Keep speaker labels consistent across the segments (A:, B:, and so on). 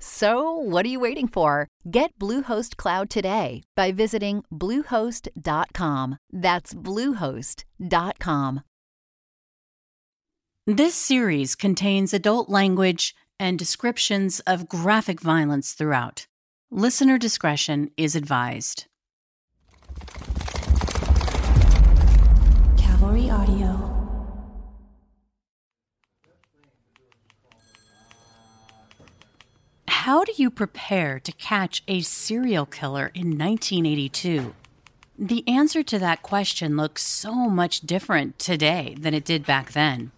A: So, what are you waiting for? Get Bluehost Cloud today by visiting Bluehost.com. That's Bluehost.com.
B: This series contains adult language and descriptions of graphic violence throughout. Listener discretion is advised.
C: Cavalry Audio.
B: How do you prepare to catch a serial killer in 1982? The answer to that question looks so much different today than it did back then.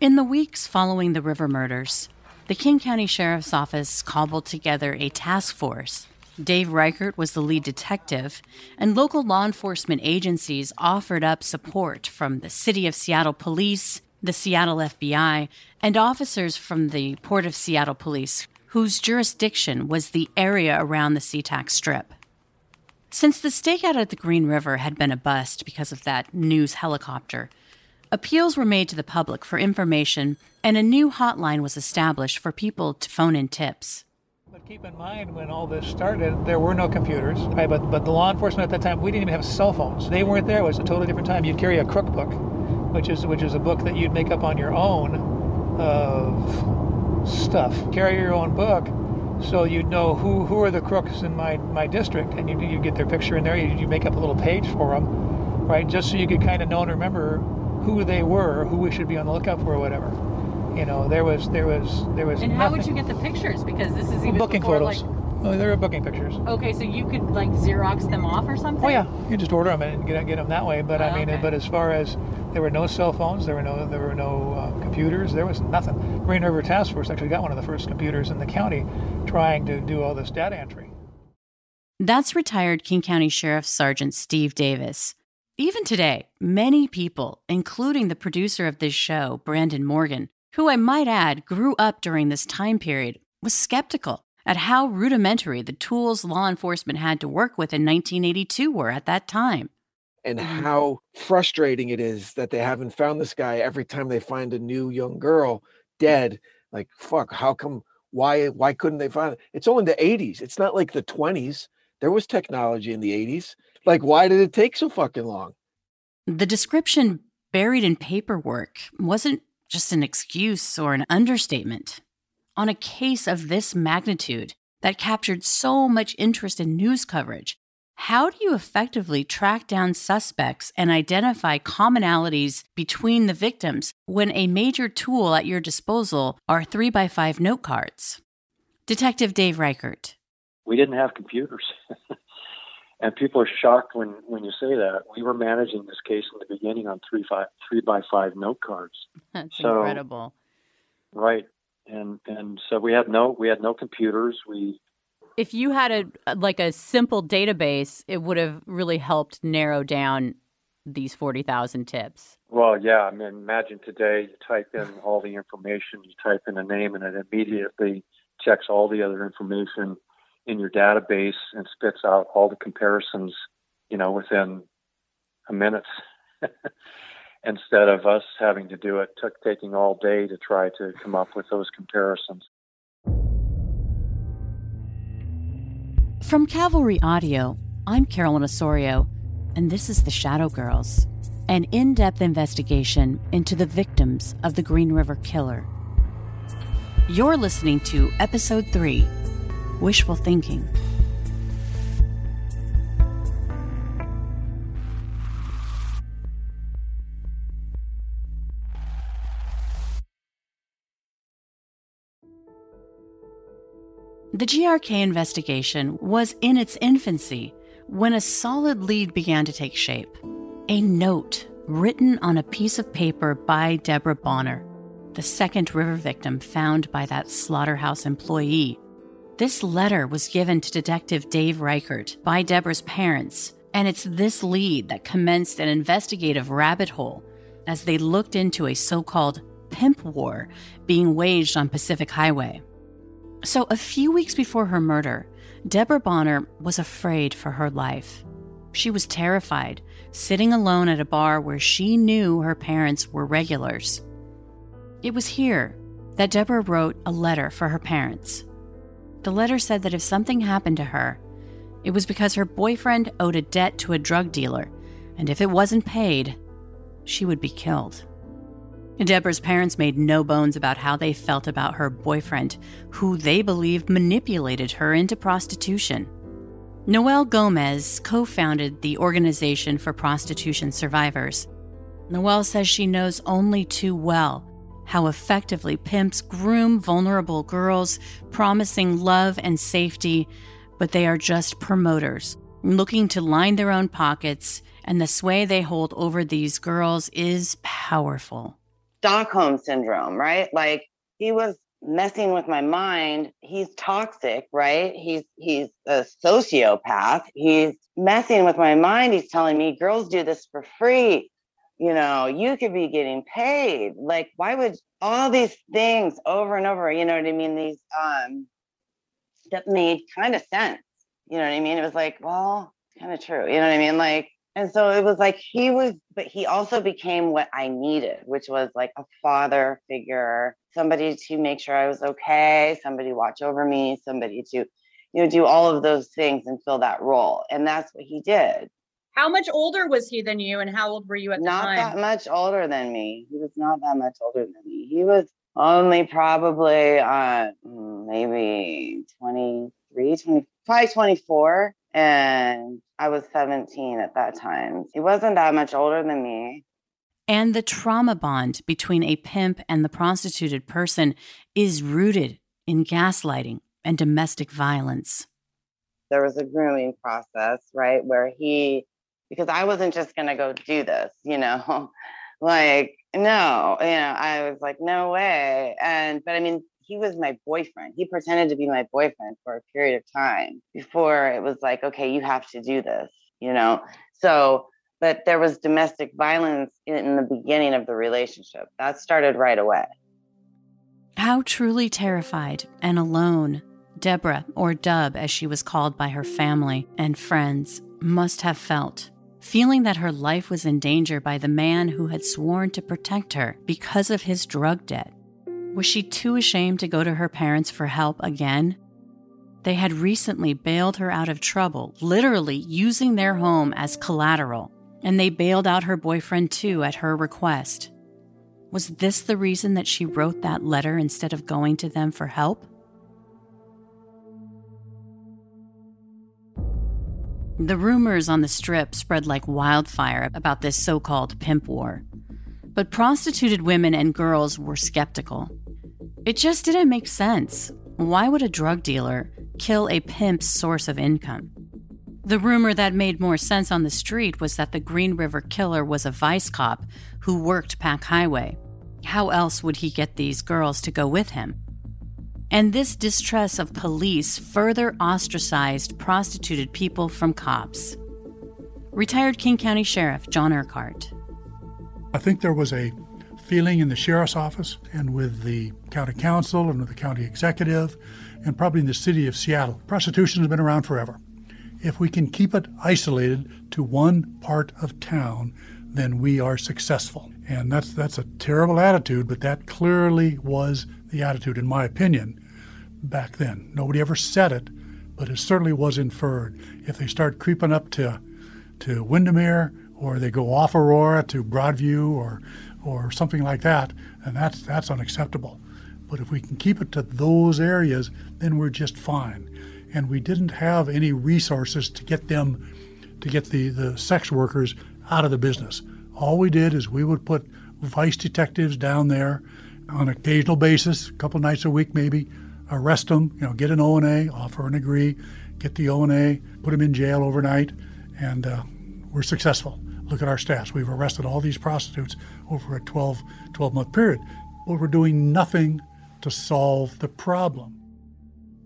B: In the weeks following the river murders, the King County Sheriff's Office cobbled together a task force. Dave Reichert was the lead detective, and local law enforcement agencies offered up support from the City of Seattle Police, the Seattle FBI, and officers from the Port of Seattle Police whose jurisdiction was the area around the SeaTac Strip. Since the stakeout at the Green River had been a bust because of that news helicopter, appeals were made to the public for information and a new hotline was established for people to phone in tips.
D: But keep in mind, when all this started, there were no computers, right? But, but the law enforcement at that time, we didn't even have cell phones. They weren't there. It was a totally different time. You'd carry a crook book, which is, which is a book that you'd make up on your own of stuff. Carry your own book so you'd know who, who are the crooks in my, my district and you, you get their picture in there. You, you make up a little page for them, right? Just so you could kind of know and remember who they were, who we should be on the lookout for or whatever. You know, there was, there was, there was.
E: And how would you get the pictures? Because this is even
D: booking
E: before,
D: photos.
E: like.
D: Oh, there were booking pictures.
E: Okay, so you could like Xerox them off or something?
D: Oh yeah, you just order them and get get them that way. But
E: Oh,
D: I mean,
E: okay.
D: but as far as there were no cell phones, there were no there were no uh, computers, there was nothing. Green River Task Force actually got one of the first computers in the county, trying to do all this data entry.
B: That's retired King County Sheriff Sergeant Steve Davis. Even today, many people, including the producer of this show, Brandon Morgan, who I might add grew up during this time period, was skeptical at how rudimentary the tools law enforcement had to work with in 1982 were at that time.
F: And
E: Mhm.
F: how frustrating it is that they haven't found this guy every time they find a new young girl dead like fuck how come why why couldn't they find it it's only the 80s it's not like the 20s there was technology in the 80s like why did it take so fucking long
B: The description buried in paperwork wasn't just an excuse or an understatement. On a case of this magnitude that captured so much interest in news coverage, how do you effectively track down suspects and identify commonalities between the victims when a major tool at your disposal are 3 by 5 note cards? Detective Dave Reichert.
G: we didn't have computers. and people are shocked when, when you say that. We were managing this case in the beginning on three by five note cards.
E: That's
G: So-
E: incredible.
G: Right. And and so we had no we had no computers. We
E: If you had a like a simple database, it would have really helped narrow down these 40,000 tips.
G: well, yeah, I mean imagine today you type in all the information, you type in a name and it immediately checks all the other information in your database and spits out all the comparisons, you know, within a minute. Instead of us having to do it, took taking all day to try to come up with those comparisons.
B: From Cavalry Audio, I'm Carolyn Osorio, and this is The Shadow Girls, an in depth investigation into the victims of the Green River Killer. You're listening to Episode 3 Wishful Thinking. The GRK investigation was in its infancy when a solid lead began to take shape. A note written on a piece of paper by Deborah Bonner, the second river victim found by that slaughterhouse employee. This letter was given to Detective Dave Reichert by Deborah's parents, and it's this lead that commenced an investigative rabbit hole as they looked into a so called pimp war being waged on Pacific Highway. So, a few weeks before her murder, Deborah Bonner was afraid for her life. She was terrified, sitting alone at a bar where she knew her parents were regulars. It was here that Deborah wrote a letter for her parents. The letter said that if something happened to her, it was because her boyfriend owed a debt to a drug dealer, and if it wasn't paid, she would be killed. Deborah's parents made no bones about how they felt about her boyfriend, who they believed manipulated her into prostitution. Noelle Gomez co founded the Organization for Prostitution Survivors. Noelle says she knows only too well how effectively pimps groom vulnerable girls, promising love and safety, but they are just promoters, looking to line their own pockets, and the sway they hold over these girls is powerful.
C: Stockholm syndrome, right? Like he was messing with my mind. He's toxic, right? He's he's a sociopath. He's messing with my mind. He's telling me girls do this for free. You know, you could be getting paid. Like, why would all these things over and over? You know what I mean? These um that made kind of sense. You know what I mean? It was like, well, kind of true. You know what I mean? Like, and so it was like he was, but he also became what I needed, which was like a father figure, somebody to make sure I was okay, somebody watch over me, somebody to, you know, do all of those things and fill that role. And that's what he did.
H: How much older was he than you, and how old were you at the time?
C: not that much older than me. He was not that much older than me. He was only probably uh, maybe 23, 25, 24 and I was 17 at that time. He wasn't that much older than me.
B: And the trauma bond between a pimp and the prostituted person is rooted in gaslighting and domestic violence.
C: There was a grooming process, right? Where he, because I wasn't just going to go do this, you know, like, no, you know, I was like, no way. And, but I mean, he was my boyfriend. He pretended to be my boyfriend for a period of time before it was like, okay, you have to do this, you know? So, but there was domestic violence in the beginning of the relationship. That started right away.
B: How truly terrified and alone Deborah, or Dub as she was called by her family and friends, must have felt, feeling that her life was in danger by the man who had sworn to protect her because of his drug debt. Was she too ashamed to go to her parents for help again? They had recently bailed her out of trouble, literally using their home as collateral, and they bailed out her boyfriend too at her request. Was this the reason that she wrote that letter instead of going to them for help? The rumors on the strip spread like wildfire about this so called pimp war. But prostituted women and girls were skeptical. It just didn't make sense. Why would a drug dealer kill a pimp's source of income? The rumor that made more sense on the street was that the Green River killer was a vice cop who worked Pac Highway. How else would he get these girls to go with him? And this distrust of police further ostracized prostituted people from cops. Retired King County Sheriff John Urquhart.
I: I think there was a feeling in the sheriff's office and with the county council and with the county executive and probably in the city of Seattle. Prostitution has been around forever. If we can keep it isolated to one part of town, then we are successful. And that's that's a terrible attitude, but that clearly was the attitude, in my opinion, back then. Nobody ever said it, but it certainly was inferred. If they start creeping up to to Windermere or they go off Aurora to Broadview or or something like that, and that's that's unacceptable. But if we can keep it to those areas, then we're just fine. And we didn't have any resources to get them to get the, the sex workers out of the business. All we did is we would put vice detectives down there on an occasional basis, a couple nights a week maybe, arrest them, you know, get an O and A, offer and agree, get the O and A, put them in jail overnight, and uh, we're successful. Look at our stats. We've arrested all these prostitutes over a 12, 12 month period, but we're doing nothing to solve the problem.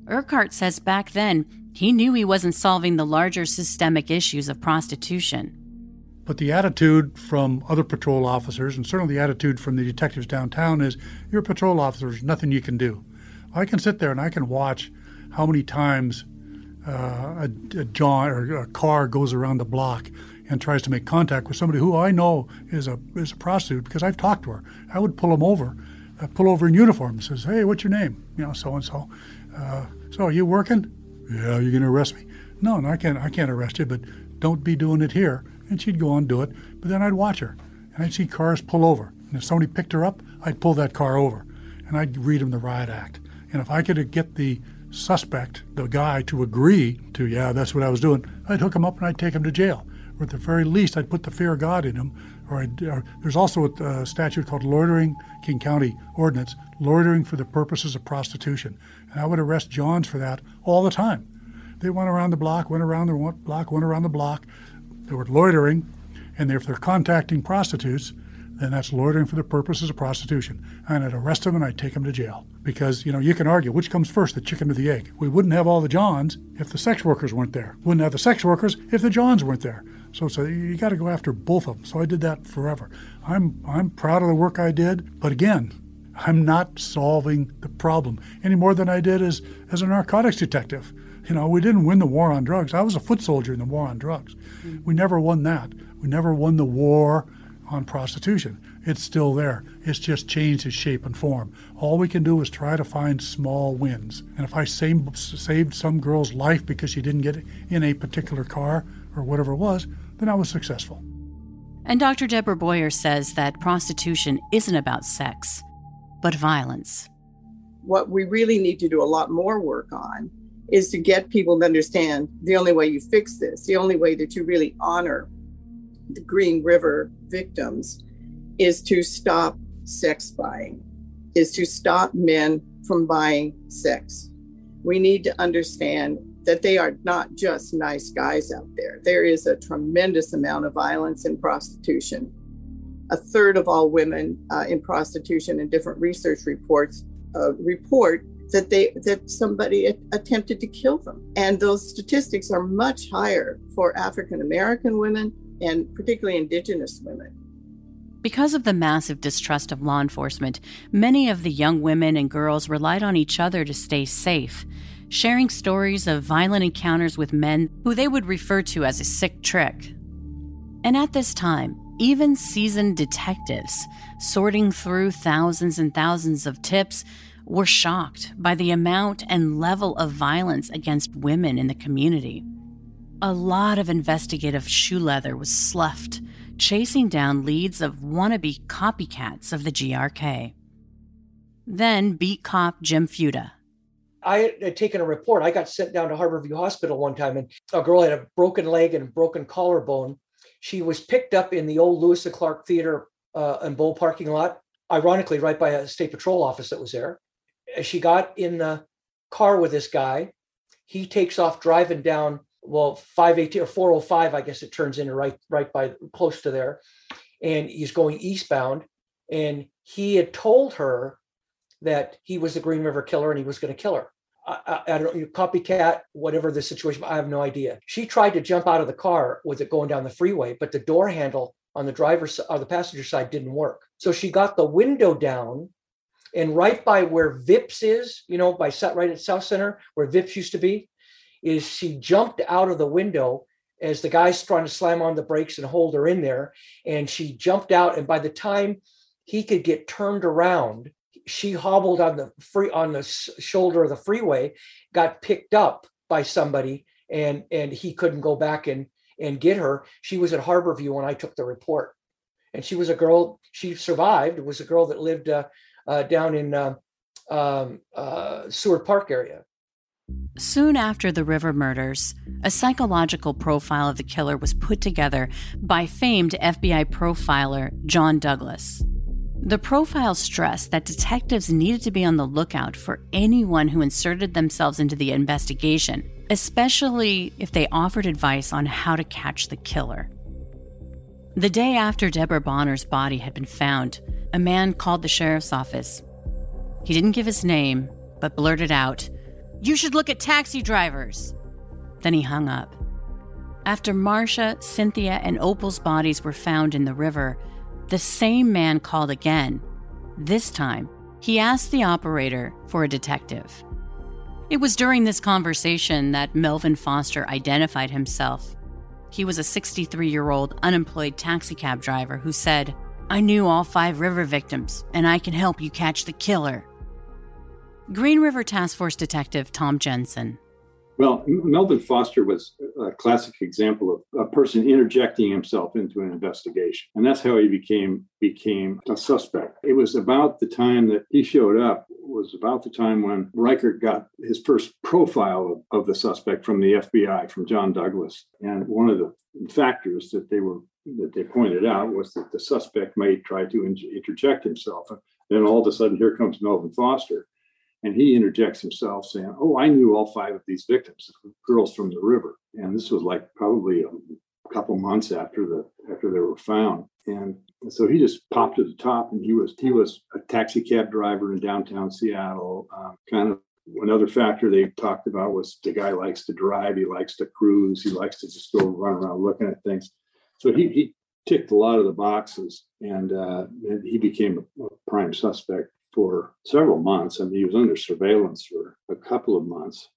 B: Urquhart says back then he knew he wasn't solving the larger systemic issues of prostitution.
I: But the attitude from other patrol officers, and certainly the attitude from the detectives downtown, is you're a patrol officer, there's nothing you can do. I can sit there and I can watch how many times uh, a, a John or a car goes around the block and tries to make contact with somebody who I know is a is a prostitute because I've talked to her. I would pull them over, uh, pull over in uniform, and says, "Hey, what's your name? You know, so and so. So are you working? Yeah, you're gonna arrest me? No, no, I can't. I can't arrest you, but don't be doing it here and she'd go on and do it. But then I'd watch her, and I'd see cars pull over. And if somebody picked her up, I'd pull that car over, and I'd read him the riot act. And if I could get the suspect, the guy, to agree to, yeah, that's what I was doing, I'd hook him up and I'd take him to jail. Or at the very least, I'd put the fear of God in him. Or, or there's also a uh, statute called loitering, King County ordinance, loitering for the purposes of prostitution. And I would arrest Johns for that all the time. They went around the block, went around the block, went around the block. They were loitering, and if they're contacting prostitutes, then that's loitering for the purposes of prostitution. And I'd arrest them and I'd take them to jail. Because, you know, you can argue which comes first, the chicken or the egg. We wouldn't have all the Johns if the sex workers weren't there. Wouldn't have the sex workers if the Johns weren't there. So, so you got to go after both of them. So I did that forever. I'm, I'm proud of the work I did, but again, I'm not solving the problem any more than I did as, as a narcotics detective. You know, we didn't win the war on drugs. I was a foot soldier in the war on drugs. Mm-hmm. We never won that. We never won the war on prostitution. It's still there. It's just changed its shape and form. All we can do is try to find small wins. And if I saved, saved some girl's life because she didn't get in a particular car or whatever it was, then I was successful.
B: And Dr. Deborah Boyer says that prostitution isn't about sex, but violence.
J: What we really need to do a lot more work on is to get people to understand the only way you fix this, the only way that you really honor the Green River victims is to stop sex buying, is to stop men from buying sex. We need to understand that they are not just nice guys out there. There is a tremendous amount of violence in prostitution. A third of all women uh, in prostitution in different research reports uh, report that they that somebody attempted to kill them and those statistics are much higher for african american women and particularly indigenous women
B: because of the massive distrust of law enforcement many of the young women and girls relied on each other to stay safe sharing stories of violent encounters with men who they would refer to as a sick trick and at this time even seasoned detectives sorting through thousands and thousands of tips were shocked by the amount and level of violence against women in the community. A lot of investigative shoe leather was sloughed, chasing down leads of wannabe copycats of the GRK. Then beat cop Jim Fuda.
K: I had taken a report. I got sent down to Harborview Hospital one time, and a girl had a broken leg and a broken collarbone. She was picked up in the old Lewis and Clark Theater uh, and Bowl parking lot, ironically, right by a state patrol office that was there she got in the car with this guy. He takes off driving down, well, 518 or 405, I guess it turns into right, right by close to there. And he's going eastbound. And he had told her that he was the Green River killer and he was going to kill her. I, I, don't know, copycat, whatever the situation, I have no idea. She tried to jump out of the car with it going down the freeway, but the door handle on the driver's or the passenger side didn't work. So she got the window down and right by where Vips is, you know, by right at Southcenter, where Vips used to be, is she jumped out of the window as the guy's trying to slam on the brakes and hold her in there. And she jumped out. And by the time he could get turned around, she hobbled on the free on the shoulder of the freeway, got picked up by somebody, and and he couldn't go back and and get her. She was at Harborview when I took the report, and she was a girl. She survived. Was a girl that lived uh, uh, down in uh, um, uh, Seward Park area.
B: Soon after the River murders, a psychological profile of the killer was put together by famed FBI profiler John Douglas. The profile stressed that detectives needed to be on the lookout for anyone who inserted themselves into the investigation, especially if they offered advice on how to catch the killer. The day after Deborah Bonner's body had been found, a man called the sheriff's office. He didn't give his name, but blurted out, You should look at taxi drivers. Then he hung up. After Marcia, Cynthia, and Opal's bodies were found in the river, the same man called again. This time, he asked the operator for a detective. It was during this conversation that Melvin Foster identified himself. He was a 63 year old unemployed taxicab driver who said, I knew all five river victims, and I can help you catch the killer. Green River Task Force Detective Tom Jensen.
L: Well, Melvin Foster was a classic example of a person interjecting himself into an investigation, and that's how he became became a suspect. It was about the time that he showed up was about the time when Reichert got his first profile of, of the suspect from the FBI, from John Douglas, and one of the factors that they were that they pointed out was that the suspect might try to interject himself. And then all of a sudden, here comes Melvin Foster and he interjects himself saying, Oh, I knew all five of these victims, girls from the river. And this was like probably a couple months after the after they were found. And so he just popped to the top and he was he was a taxi cab driver in downtown Seattle. Uh, kind of another factor they talked about was the guy likes to drive, he likes to cruise, he likes to just go run around looking at things. So he, he ticked a lot of the boxes and, uh, he became a prime suspect for several months. I mean, he was under surveillance for a couple of months.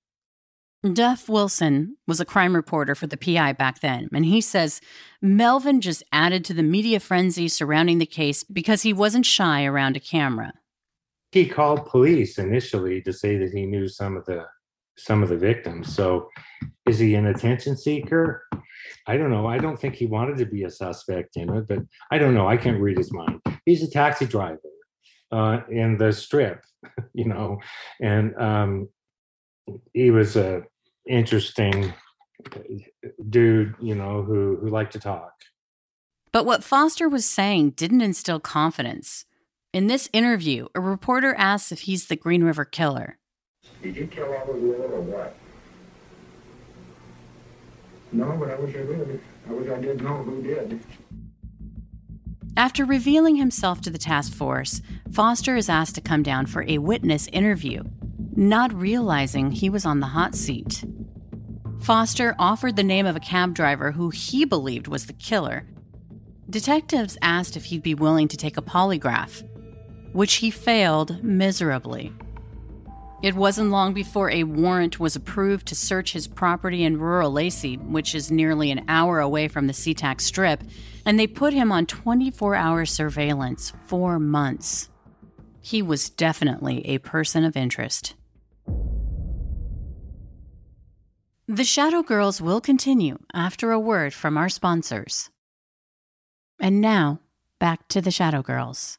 B: Duff Wilson was a crime reporter for the PI back then, and he says Melvin just added to the media frenzy surrounding the case because he wasn't shy around a camera.
M: He called police initially to say that he knew some of the some of the victims. So, is he an attention seeker? I don't know. I don't think he wanted to be a suspect in it, but I don't know. I can't read his mind. He's a taxi driver uh, in the strip, you know, and um, he was a interesting dude, you know, who who liked to talk.
B: But what Foster was saying didn't instill confidence. In this interview, a reporter asks if he's the Green River killer.
N: Did you kill all those women or what? No, but I wish I did. I wish I did know who did.
B: After revealing himself to the task force, Foster is asked to come down for a witness interview, not realizing he was on the hot seat. Foster offered the name of a cab driver who he believed was the killer. Detectives asked if he'd be willing to take a polygraph, which he failed miserably. It wasn't long before a warrant was approved to search his property in rural Lacey, which is nearly an hour away from the SeaTac Strip, and they put him on 24 hour surveillance for months. He was definitely a person of interest. The Shadow Girls will continue after a word from our sponsors. And now, back to the Shadow Girls.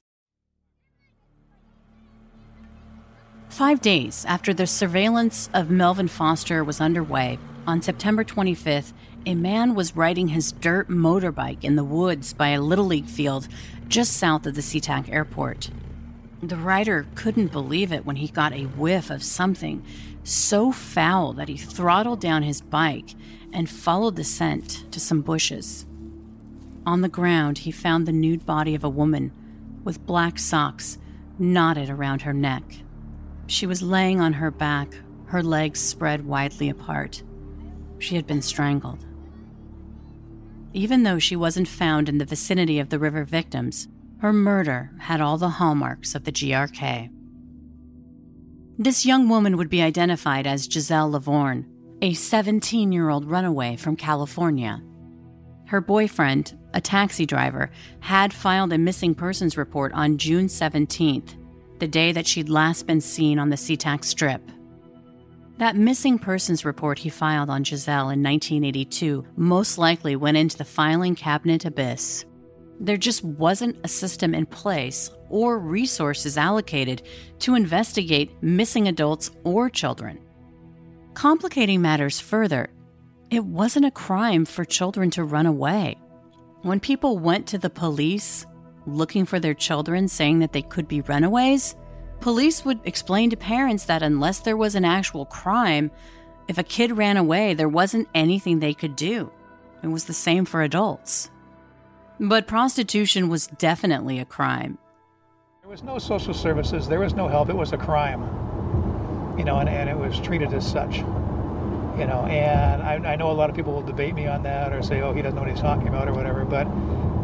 B: Five days after the surveillance of Melvin Foster was underway, on September 25th, a man was riding his dirt motorbike in the woods by a Little League field just south of the SeaTac airport. The rider couldn't believe it when he got a whiff of something so foul that he throttled down his bike and followed the scent to some bushes. On the ground, he found the nude body of a woman with black socks knotted around her neck. She was laying on her back, her legs spread widely apart. She had been strangled. Even though she wasn't found in the vicinity of the river victims, her murder had all the hallmarks of the GRK. This young woman would be identified as Giselle Lovvorn, a 17 year old runaway from California. Her boyfriend, a taxi driver, had filed a missing persons report on June 17th, the day that she'd last been seen on the SeaTac Strip. That missing persons report he filed on Giselle in 1982 most likely went into the filing cabinet abyss. There just wasn't a system in place or resources allocated to investigate missing adults or children. Complicating matters further, it wasn't a crime for children to run away. When people went to the police, looking for their children, saying that they could be runaways, police would explain to parents that unless there was an actual crime, if a kid ran away, there wasn't anything they could do. It was the same for adults. But prostitution was definitely a crime.
D: There was no social services, there was no help, it was a crime. You know, and, and it was treated as such. You know, and I, I know a lot of people will debate me on that or say, oh, he doesn't know what he's talking about or whatever, but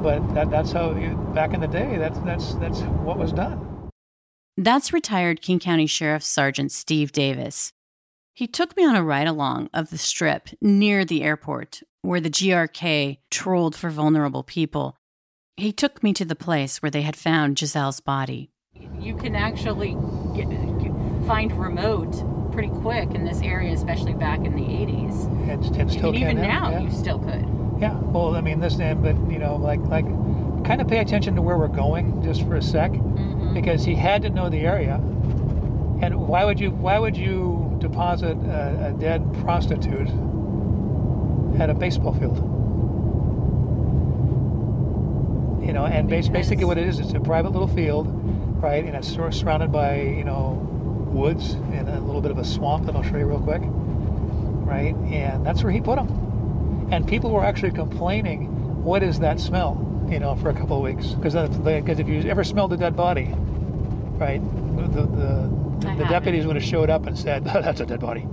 D: but that, that's how, back in the day, that's, that's, that's what was done.
B: That's retired King County Sheriff Sergeant Steve Davis. He took me on a ride along of the strip near the airport where the GRK trolled for vulnerable people. He took me to the place where they had found Giselle's body.
E: You can actually get, get, find remote pretty quick in this area, especially back in the 80s.
D: And, and still
E: and even now,
D: yeah.
E: you still could.
D: Yeah, well, I mean, this, but you know, like, like, kind of pay attention to where we're going just for a sec,
E: Mm-hmm.
D: because he had to know the area. And why would you, why would you deposit a, a dead prostitute at a baseball field? You know, and bas- basically what it is, it's a private little field, right? And it's surrounded by, you know, woods and a little bit of a swamp that I'll show you real quick, right? And that's where he put them. And people were actually complaining, what is that smell? You know, for a couple of weeks. Because because if you ever smelled a dead body, right, the, the,
E: I
D: the deputies would have showed up and said, oh, that's a dead body.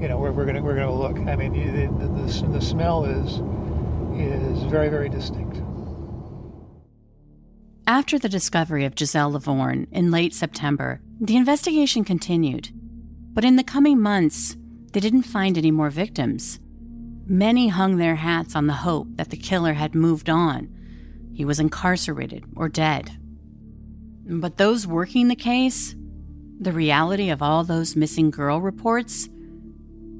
D: You know, we're, we're gonna we're gonna look. I mean, the, the, the, the smell is is very very distinct.
B: After the discovery of Giselle Lovvorn in late September, the investigation continued. But in the coming months, they didn't find any more victims. Many hung their hats on the hope that the killer had moved on. He was incarcerated or dead. But those working the case, the reality of all those missing girl reports,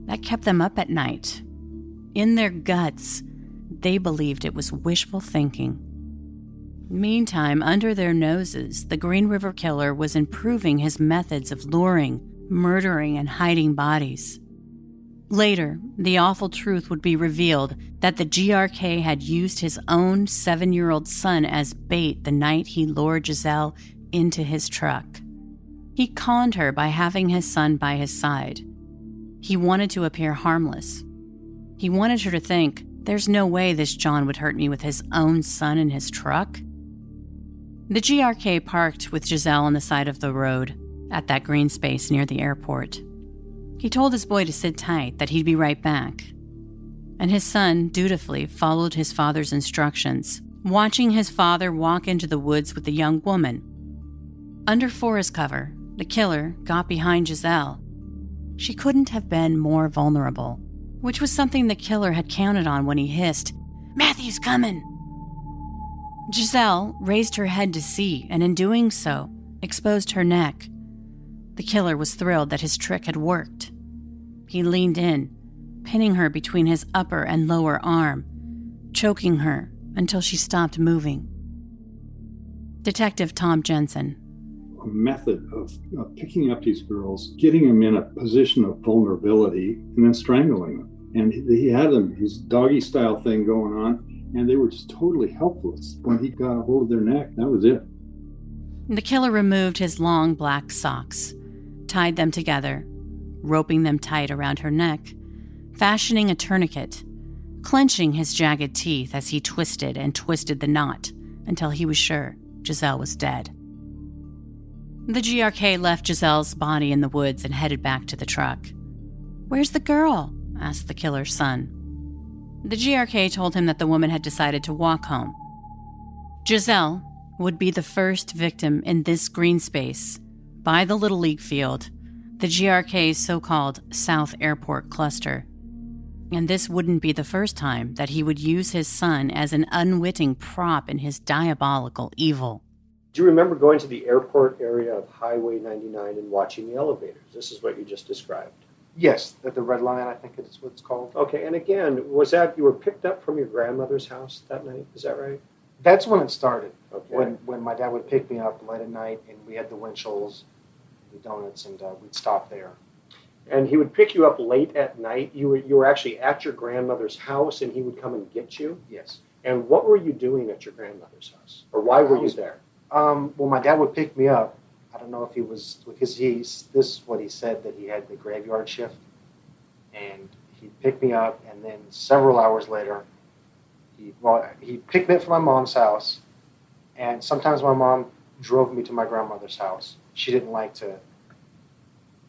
B: that kept them up at night. In their guts, they believed it was wishful thinking. Meantime, under their noses, the Green River Killer was improving his methods of luring, murdering, and hiding bodies. Later, the awful truth would be revealed that the GRK had used his own seven year old son as bait the night he lured Giselle into his truck. He conned her by having his son by his side. He wanted to appear harmless. He wanted her to think, there's no way this John would hurt me with his own son in his truck. The GRK parked with Giselle on the side of the road at that green space near the airport. He told his boy to sit tight, that he'd be right back. And his son dutifully followed his father's instructions, watching his father walk into the woods with the young woman. Under forest cover, the killer got behind Giselle. She couldn't have been more vulnerable, which was something the killer had counted on when he hissed, Matthew's coming! Giselle raised her head to see, and in doing so, exposed her neck. The killer was thrilled that his trick had worked. He leaned in, pinning her between his upper and lower arm, choking her until she stopped moving. Detective Tom Jensen.
L: a method of, of picking up these girls, getting them in a position of vulnerability, and then strangling them. And he had them, his doggy style thing going on, and they were just totally helpless. When he got a hold of their neck, that was it.
B: The killer removed his long black socks, tied them together, roping them tight around her neck, fashioning a tourniquet, clenching his jagged teeth as he twisted and twisted the knot until he was sure Giselle was dead. The GRK left Giselle's body in the woods and headed back to the truck. Where's the girl? asked the killer's son. The GRK told him that the woman had decided to walk home. Giselle would be the first victim in this green space by the Little League field, the GRK's so called South Airport cluster. And this wouldn't be the first time that he would use his son as an unwitting prop in his diabolical evil.
O: Do you remember going to the airport area of Highway 99 and watching the elevators? This is what you just described.
P: Yes, at the Red Lion, I think it's what it's called.
O: Okay, and again, was that you were picked up from your grandmother's house that night? Is that right?
P: That's when it started.
O: Okay.
P: When when my dad would pick me up late at night, and we had the Winchells, the donuts, and uh, we'd stop there.
O: And he would pick you up late at night. You were you were actually at your grandmother's house, and he would come and get you.
P: Yes.
O: And what were you doing at your grandmother's house, or why were
P: I
O: you there?
P: Um, well, my dad would pick me up. I don't know if he was because he's this is what he said that he had the graveyard shift, and he picked me up, and then several hours later, he well he picked me up from my mom's house, and sometimes my mom drove me to my grandmother's house. She didn't like to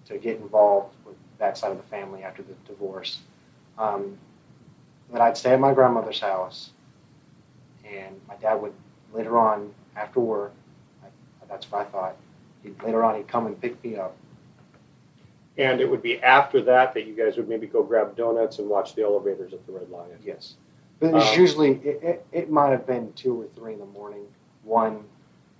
P: to get involved with that side of the family after the divorce. Um, but I'd stay at my grandmother's house, and my dad would later on after work. I, that's what I thought. He'd, later on, he'd come and pick me up.
O: And it would be after that that you guys would maybe go grab donuts and watch the elevators at the Red Lion.
P: Yes. But it was
O: Um,
P: usually it, it, it might have been two or three in the morning, one,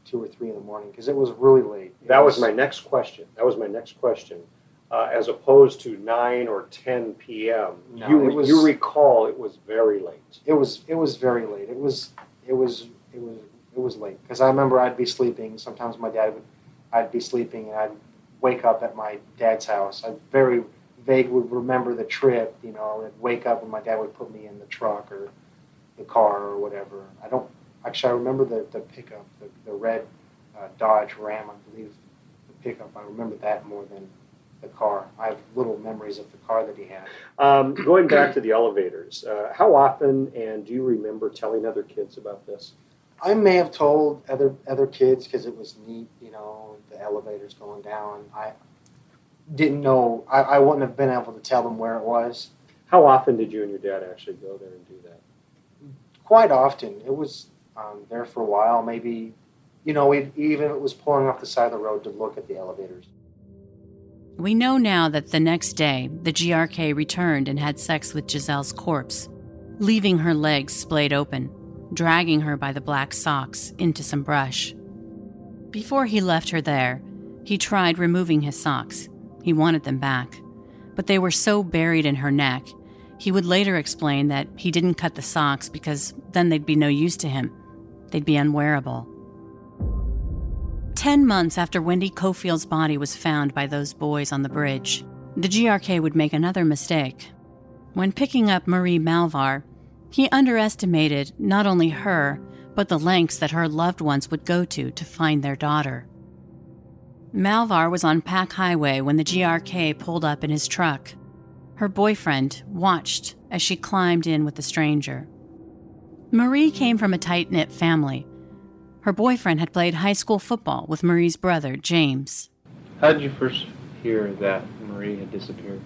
P: two or three in the morning because it was really late. It
O: That was my next question. That was my next question. Uh, as opposed to nine or ten p.m.,
P: No,
O: you
P: was-
O: you recall it was very late.
P: It was it was very late. It was it was it was it was late because I remember I'd be sleeping. Sometimes my dad would I'd be sleeping and I'd wake up at my dad's house. I very vaguely would remember the trip. You know, I'd wake up and my dad would put me in the truck or the car or whatever. I don't actually. I remember the the pickup, the the red uh, Dodge Ram. I believe the pickup. I remember that more than the car. I have little memories of the car that he had.
O: Um, going back to the elevators, uh, how often and do you remember telling other kids about this?
P: I may have told other other kids because it was neat, you know, the elevators going down. I didn't know. I, I wouldn't have been able to tell them where it was.
O: How often did you and your dad actually go there and do that?
P: Quite often, it was um, there for a while. Maybe, you know, we even if it was pulling off the side of the road to look at the elevators.
B: We know now that the next day, the GRK returned and had sex with Giselle's corpse, leaving her legs splayed open, dragging her by the black socks into some brush. Before he left her there, he tried removing his socks. He wanted them back, but they were so buried in her neck. He would later explain that he didn't cut the socks because then they'd be no use to him. They'd be unwearable. Ten months after Wendy Coffield's body was found by those boys on the bridge, the GRK would make another mistake. When picking up Marie Malvar, he underestimated not only her, but the lengths that her loved ones would go to to find their daughter. Malvar was on Pac Highway when the GRK pulled up in his truck. Her boyfriend watched as she climbed in with the stranger. Marie came from a tight knit family. Her boyfriend had played high school football with Marie's brother, James.
Q: How did you first hear that Marie had disappeared?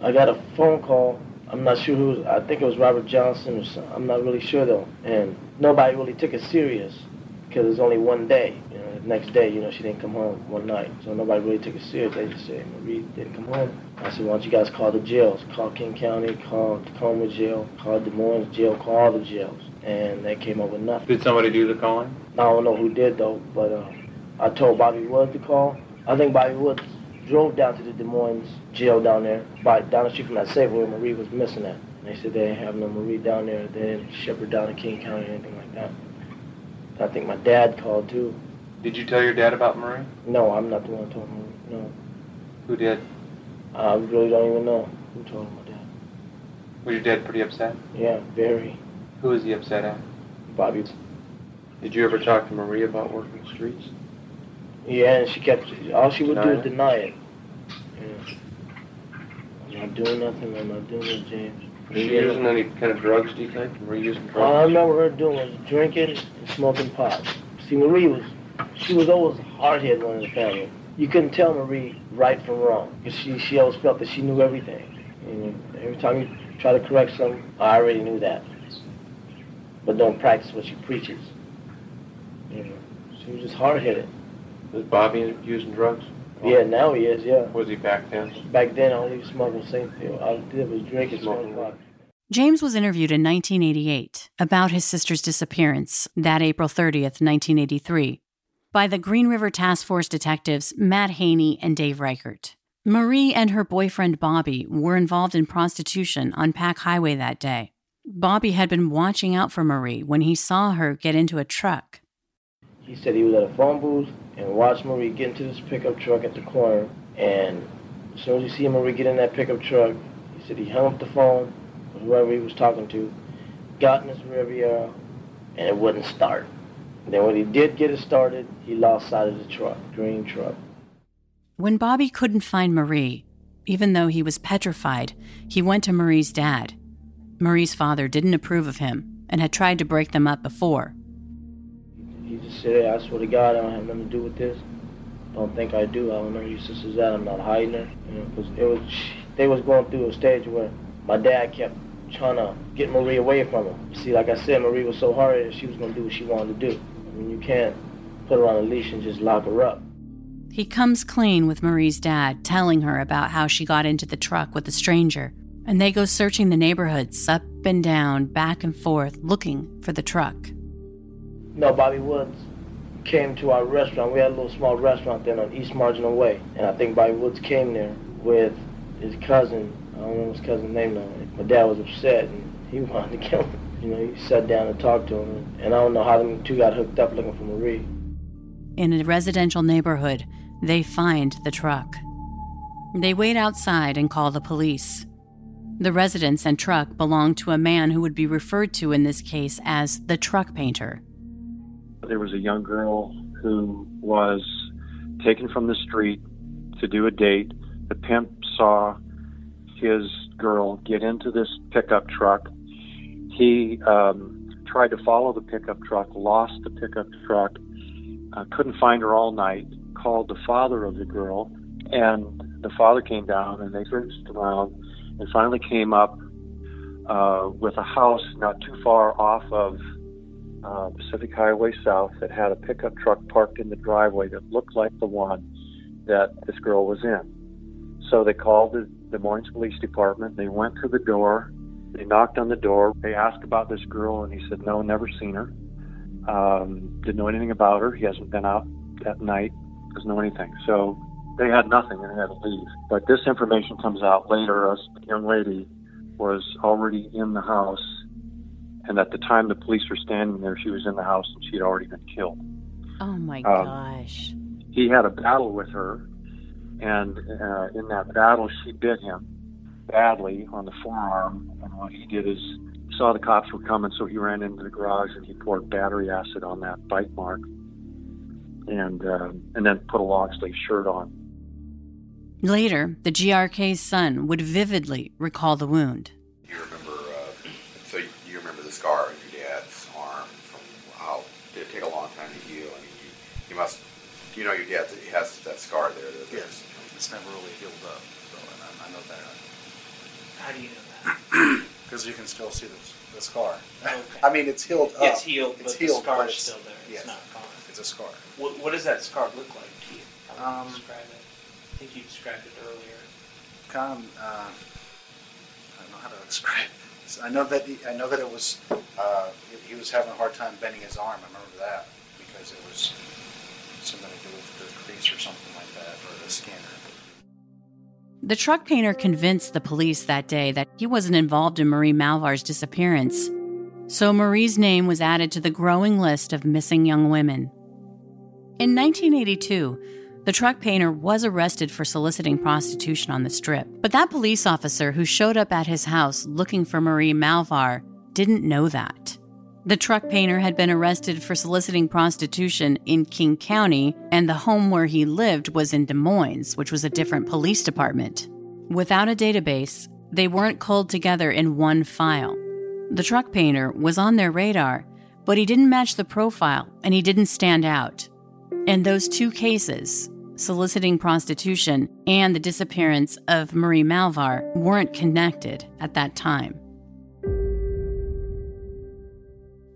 R: I got a phone call. I'm not sure who. I think it was Robert Johnson or something. I'm not really sure though. And nobody really took it serious because it was only one day. You know, the next day, you know, she didn't come home one night, so nobody really took it serious. They just said Marie didn't come home. I said, why don't you guys call the jails? Call King County, call Tacoma Jail, call Des Moines Jail, call all the jails, and they came up with nothing.
Q: Did somebody do the calling?
R: I don't know who did though, but uh, I told Bobby Woods to call. I think Bobby Woods drove down to the Des Moines jail down there, by down the street from that safe where Marie was missing at. And they said they didn't have no Marie down there. They didn't ship her down to King County or anything like that. I think my dad called too.
Q: Did you tell your dad about Marie?
R: No, I'm not the one who told him. No,
Q: Who did?
R: I really don't even know who told him my dad.
Q: Was your dad pretty upset?
R: Yeah, very.
Q: Who was he upset at?
R: Bobby.
Q: Did you ever talk to Marie about working the streets?
R: Yeah, and she kept. All she would do is deny it. Yeah. I'm not doing nothing. I'm not doing it, James.
Q: Was she using any kind of drugs, do you think? Marie using drugs?
R: All I remember her doing was drinking and smoking pot. See, Marie was, she was always hard-headed one in the family. You couldn't tell Marie right from wrong because she, she always felt that she knew everything. And every time you try to correct something, I already knew that. But don't practice what she preaches. You know, she was just hard-headed.
Q: Was Bobby using drugs?
R: Yeah, now he is, yeah.
Q: Was he back then?
R: Back then, all he was smoking was same thing. All he did was drink and smoke pot.
B: James was interviewed in 1988 about his sister's disappearance, that April 30th, 1983, by the Green River Task Force detectives Matt Haney and Dave Reichert. Marie and her boyfriend Bobby were involved in prostitution on Pac Highway that day. Bobby had been watching out for Marie when he saw her get into a truck.
R: He said he was at a phone booth and watched Marie get into this pickup truck at the corner. And as soon as he see Marie get in that pickup truck, he said he hung up the phone with whoever he was talking to. got in his Riviera, and it wouldn't start. Then when he did get it started, he lost sight of the truck, green truck.
B: When Bobby couldn't find Marie, even though he was petrified, he went to Marie's dad. Marie's father didn't approve of him and had tried to break them up before.
R: He just said, hey, I swear to God, I don't have nothing to do with this. Don't think I do. I don't know your sister's at. I'm not hiding her. You know, because it was, they was going through a stage where my dad kept trying to get Marie away from him. See, like I said, Marie was so hard she was going to do what she wanted to do. I mean, you can't put her on a leash and just lock her up.
B: He comes clean with Marie's dad, telling her about how she got into the truck with a stranger, and they go searching the neighborhoods up and down, back and forth, looking for the truck.
R: No, Bobby Woods came to our restaurant. We had a little small restaurant then on East Marginal Way, and I think Bobby Woods came there with his cousin. I don't know his cousin's name now. My dad was upset, and he wanted to kill him. You know, he sat down and talked to him, and I don't know how them two got hooked up looking for Marie.
B: In a residential neighborhood, they find the truck. They wait outside and call the police. The residence and truck belong to a man who would be referred to in this case as the truck painter.
G: There was a young girl who was taken from the street to do a date. The pimp saw his girl get into this pickup truck. He um, tried to follow the pickup truck, lost the pickup truck, uh, couldn't find her all night, called the father of the girl, and the father came down and they searched around and finally came up uh, with a house not too far off of uh, Pacific Highway South that had a pickup truck parked in the driveway that looked like the one that this girl was in. So they called the Des Moines Police Department. They went to the door. They knocked on the door. They asked about this girl, and he said, No, never seen her. Um, didn't know anything about her. He hasn't been out that night. Doesn't know anything. So they had nothing and they had to leave. But this information comes out later. A young lady was already in the house, and at the time the police were standing there, she was in the house and she had already been killed.
E: Oh my
G: Um,
E: gosh.
G: He had a battle with her, and uh, in that battle, she bit him badly on the forearm. And what he did is saw the cops were coming, so he ran into the garage and he poured battery acid on that bite mark, and uh, and then put a long sleeve shirt on.
B: Later, the GRK's son would vividly recall the wound.
S: You remember, uh, so you remember the scar on your dad's arm from how did it take a long time to heal? I mean, you, you must, you know, your dad he has that scar there. That
T: Yes, it's never really healed up, so and I, I know that.
U: How do you know that?
T: Because you can still see the, the scar.
U: Okay.
T: I mean, it's healed up.
U: It's healed,
T: It's
U: but the scar
T: but
U: is still there.
T: yes,
U: It's not gone.
T: It's a scar.
U: What, what does that scar look like to you? How would
T: Um,
U: you describe it? I think you described it earlier.
T: Kind of, uh, I don't know how to describe it. I know that he, I know that it was uh, he, he was having a hard time bending his arm. I remember that because it was to do with the crease or something like that, or the scanner.
B: The truck painter convinced the police that day that he wasn't involved in Marie Malvar's disappearance. So Marie's name was added to the growing list of missing young women. In 1982, the truck painter was arrested for soliciting prostitution on the strip. But that police officer who showed up at his house looking for Marie Malvar didn't know that. The truck painter had been arrested for soliciting prostitution in King County, and the home where he lived was in Des Moines, which was a different police department. Without a database, they weren't culled together in one file. The truck painter was on their radar, but he didn't match the profile and he didn't stand out. And those two cases, soliciting prostitution and the disappearance of Marie Malvar, weren't connected at that time.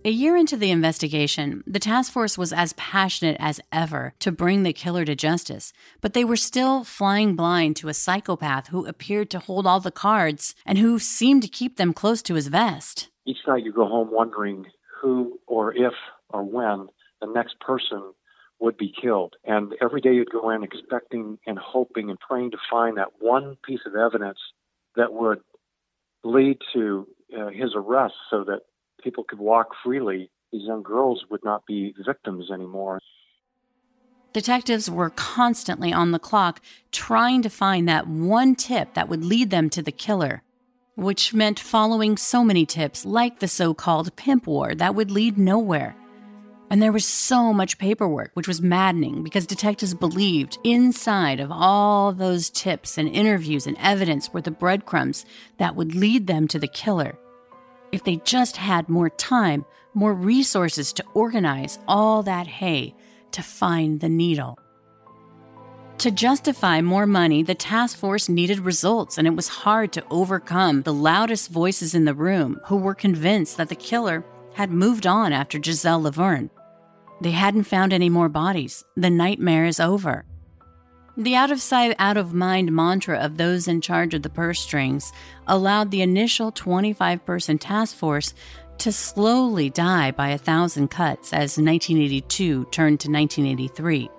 B: A year into the investigation, the task force was as passionate as ever to bring the killer to justice, but they were still flying blind to a psychopath who appeared to hold all the cards and who seemed to keep them close to his vest.
G: Each night you go home wondering who or if or when the next person would be killed. And every day you'd go in expecting and hoping and praying to find that one piece of evidence that would lead to uh, his arrest so that people could walk freely. These young girls would not be victims anymore.
B: Detectives were constantly on the clock trying to find that one tip that would lead them to the killer. which meant following so many tips like the so called pimp war that would lead nowhere. And there was so much paperwork, which was maddening because detectives believed inside of all those tips and interviews and evidence were the breadcrumbs that would lead them to the killer. If they just had more time, more resources to organize all that hay to find the needle. To justify more money, the task force needed results, and it was hard to overcome the loudest voices in the room who were convinced that the killer had moved on after Giselle Lovvorn. They hadn't found any more bodies. The nightmare is over. The out of sight, out of mind mantra of those in charge of the purse strings allowed the initial 25 person task force to slowly die by a thousand cuts as 1982 turned to 1983.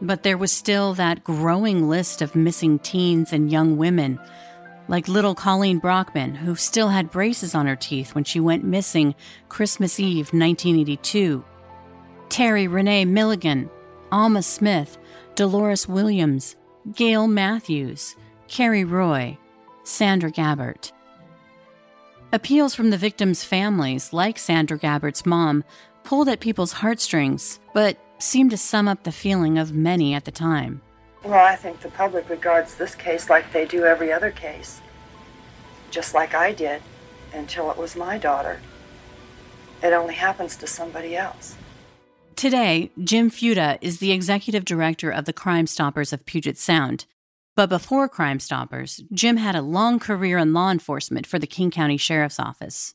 B: But there was still that growing list of missing teens and young women, like little Colleen Brockman, who still had braces on her teeth when she went missing Christmas Eve 1982. Terry Renee Milligan, Alma Smith, Dolores Williams, Gail Matthews, Carrie Roy, Sandra Gabbert. Appeals from the victims' families, like Sandra Gabbert's mom, pulled at people's heartstrings, but seemed to sum up the feeling of many at the time.
V: Well, I think the public regards this case like they do every other case, just like I did until it was my daughter. It only happens to somebody else.
B: Today, Jim Fuda is the executive director of the Crime Stoppers of Puget Sound. But before Crime Stoppers, Jim had a long career in law enforcement for the King County Sheriff's Office.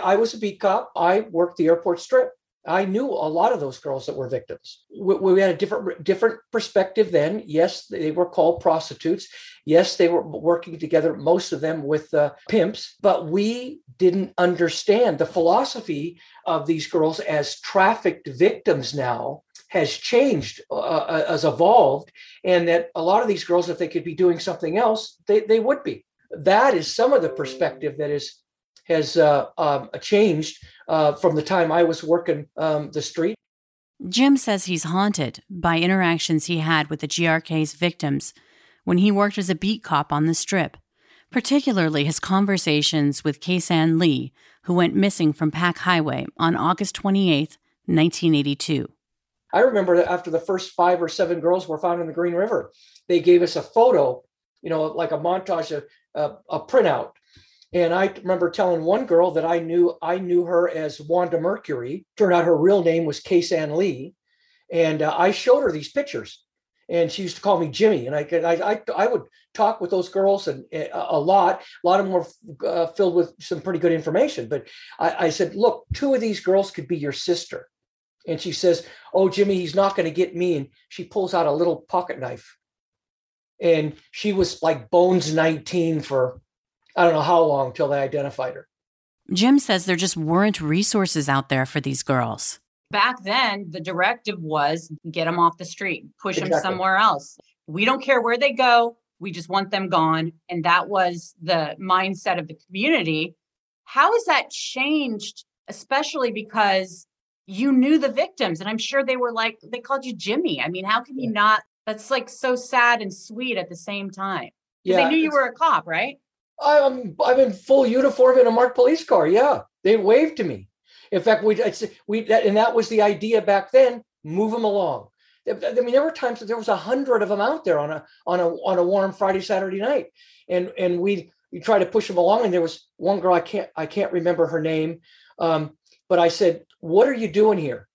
K: I was a beat cop. I worked the airport strip. I knew a lot of those girls that were victims. We, we, had a different different perspective then. Yes, they were called prostitutes. Yes, they were working together, most of them with uh, pimps. But we didn't understand the philosophy of these girls as trafficked victims. Now has changed, uh, uh has evolved, and that a lot of these girls, if they could be doing something else, they they would be. That is some of the perspective that is has uh, um, changed uh, from the time I was working um, the street.
B: Jim says he's haunted by interactions he had with the GRK's victims when he worked as a beat cop on the strip, particularly his conversations with Kase Ann Lee, who went missing from Pac Highway on August 28, 1982.
K: I remember that after the first five or seven girls were found in the Green River, they gave us a photo, you know, like a montage, of, uh, a printout and I remember telling one girl that I knew I knew her as Wanda Mercury. Turned out her real name was Kase Ann Lee, and uh, I showed her these pictures, and she used to call me Jimmy. And I could I I, I would talk with those girls and uh, a lot. A lot of them were uh, filled with some pretty good information. But I, I said, look, two of these girls could be your sister. And she says, "Oh, Jimmy, he's not going to get me." And she pulls out a little pocket knife, and she was like bones 19 for I don't know how long till they identified her.
B: Jim says there just weren't resources out there for these girls.
H: Back then, the directive was get them off the street, push
K: Exactly.
H: them somewhere else. We don't care where they go. We just want them gone. And that was the mindset of the community. How has that changed, especially because you knew the victims? And I'm sure they were like, they called you Jimmy. I mean, how can you not? That's like so sad and sweet at the same time. 'Cause
K: Yeah,
H: they knew you were a cop, right?
K: I'm I'm in full uniform in a marked police car. Yeah, they waved to me. In fact, we we that, and that was the idea back then. Move them along. I mean, there were times that there was a hundred of them out there on a on a on a warm Friday Saturday night, and and we we try to push them along. And there was one girl I can't I can't remember her name, um, but I said, "What are you doing here?"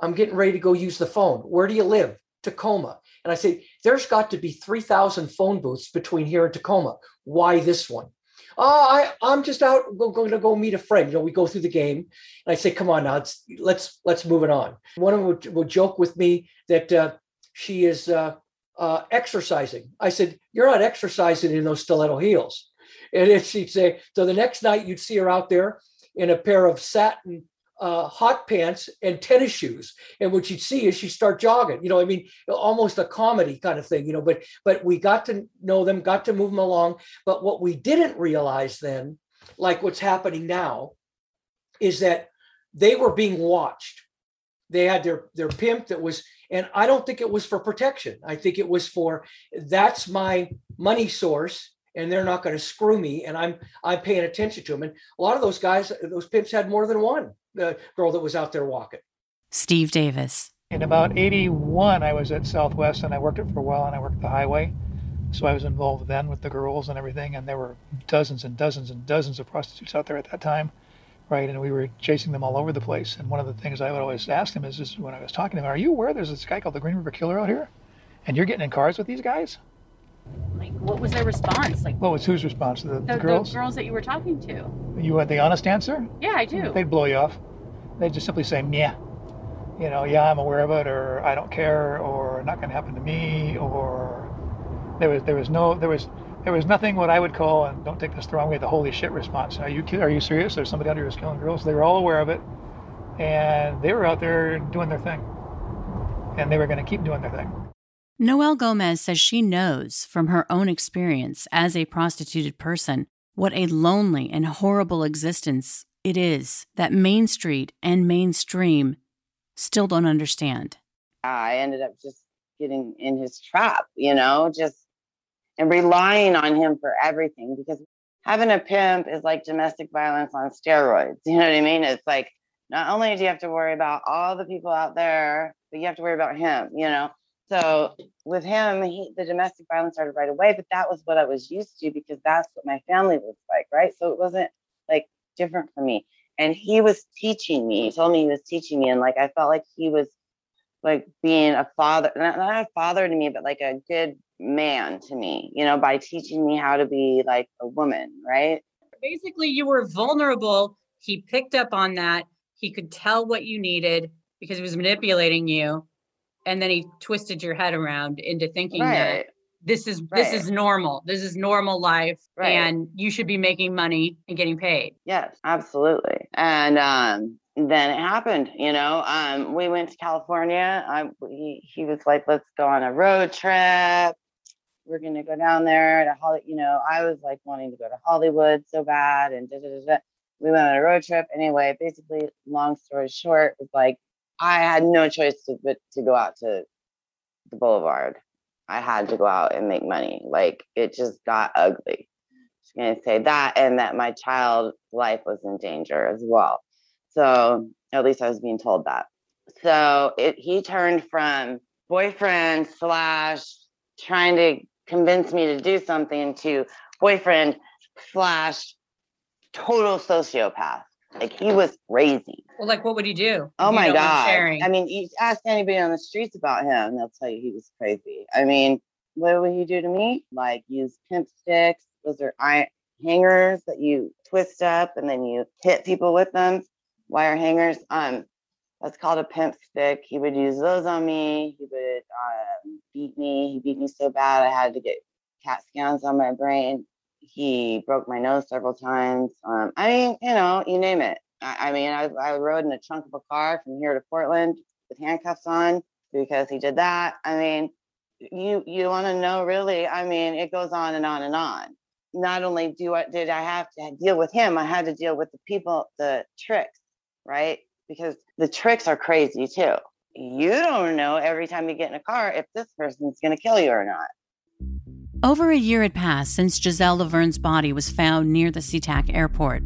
K: I'm getting ready to go use the phone. Where do you live? Tacoma. And I say, there's got to be 3,000 phone booths between here and Tacoma. Why this one? Oh, I, I'm just out going to go meet a friend. You know, we go through the game, and I say, "Come on now, let's let's let's move it on." One of them would, would joke with me that uh, she is uh, uh, exercising. I said, "You're not exercising in those stiletto heels." And if she'd say, so the next night you'd see her out there in a pair of satin uh, hot pants and tennis shoes. And what you'd see is she start jogging. You know, I mean, almost a comedy kind of thing. You know, but but we got to know them, got to move them along. But what we didn't realize then, like what's happening now, is that they were being watched. They had their their pimp that was, and I don't think it was for protection. I think it was for that's my money source and they're not going to screw me and i'm i'm paying attention to them and a lot of those guys those pimps had more than one the girl that was out there walking
B: Steve Davis.
D: In about 81, I was at Southwest and I worked it for a while and I worked the highway. So I was involved then with the girls and everything. And there were dozens and dozens and dozens of prostitutes out there at that time. Right. And we were chasing them all over the place. And one of the things I would always ask them is, is when I was talking to them, are you aware there's this guy called the Green River Killer out here? And you're getting in cars with these guys?
E: Like, what was their response? Like,
D: What was whose response? The,
E: the,
D: the girls?
E: the girls that you were talking to.
D: You want the honest answer?
E: Yeah, I do.
D: They'd blow you off. They'd just simply say, yeah. You know, yeah, I'm aware of it, or I don't care, or not going to happen to me, or there was there was no there was there was nothing what I would call, and don't take this the wrong way, the holy shit response. Are you are you serious? There's somebody out here who's killing girls. They were all aware of it, and they were out there doing their thing, and they were going to keep doing their thing.
B: Noel Gomez says she knows from her own experience as a prostituted person what a lonely and horrible existence it is that Main Street and mainstream still don't understand.
C: I ended up just getting in his trap, you know, just and relying on him for everything because having a pimp is like domestic violence on steroids. You know what I mean? It's like not only do you have to worry about all the people out there, but you have to worry about him, you know. So with him, he, the domestic violence started right away, but that was what I was used to because that's what my family was like, right? So it wasn't like different for me. And he was teaching me, he told me he was teaching me, and like I felt like he was like being a father, not, not a father to me, but like a good man to me, you know, by teaching me how to be like a woman, right?
H: Basically, you were vulnerable. He picked up on that. He could tell what you needed because he was manipulating you. And then he twisted your head around into thinking that this is this is normal. This is normal life
C: Right.
H: and you should be making money and getting paid.
C: Yes, absolutely. And um, then it happened. You know, um, we went to California. I he, he was like, "Let's go on a road trip. We're gonna go down there to Hollywood. You know, I was like wanting to go to Hollywood so bad, and da da da. We went on a road trip. Anyway, basically, long story short, it was like I had no choice to but to go out to the Boulevard. I had to go out and make money. Like it just got ugly. Just gonna say that, and that my child's life was in danger as well. So at least I was being told that. So it, he turned from boyfriend slash trying to convince me to do something to boyfriend slash total sociopath. Like he was crazy.
H: Well, like what would he do?
C: Oh my god! I mean, you ask anybody on the streets about him, and they'll tell you he was crazy. I mean, what would he do to me? Like use pimp sticks? Those are iron hangers that you twist up and then you hit people with them. Wire hangers. Um, that's called a pimp stick. He would use those on me. He would um, beat me. He beat me so bad I had to get CAT scans on my brain. He broke my nose several times. Um, I mean, you know, you name it. I, I mean, I, I rode in a trunk of a car from here to Portland with handcuffs on because he did that. I mean, you you want to know really? I mean, it goes on and on and on. Not only do I did I have to deal with him, I had to deal with the people, the tricks, right? Because the tricks are crazy too. You don't know every time you get in a car if this person's going to kill you or not.
B: Over a year had passed since Giselle Lovvorn's body was found near the SeaTac airport.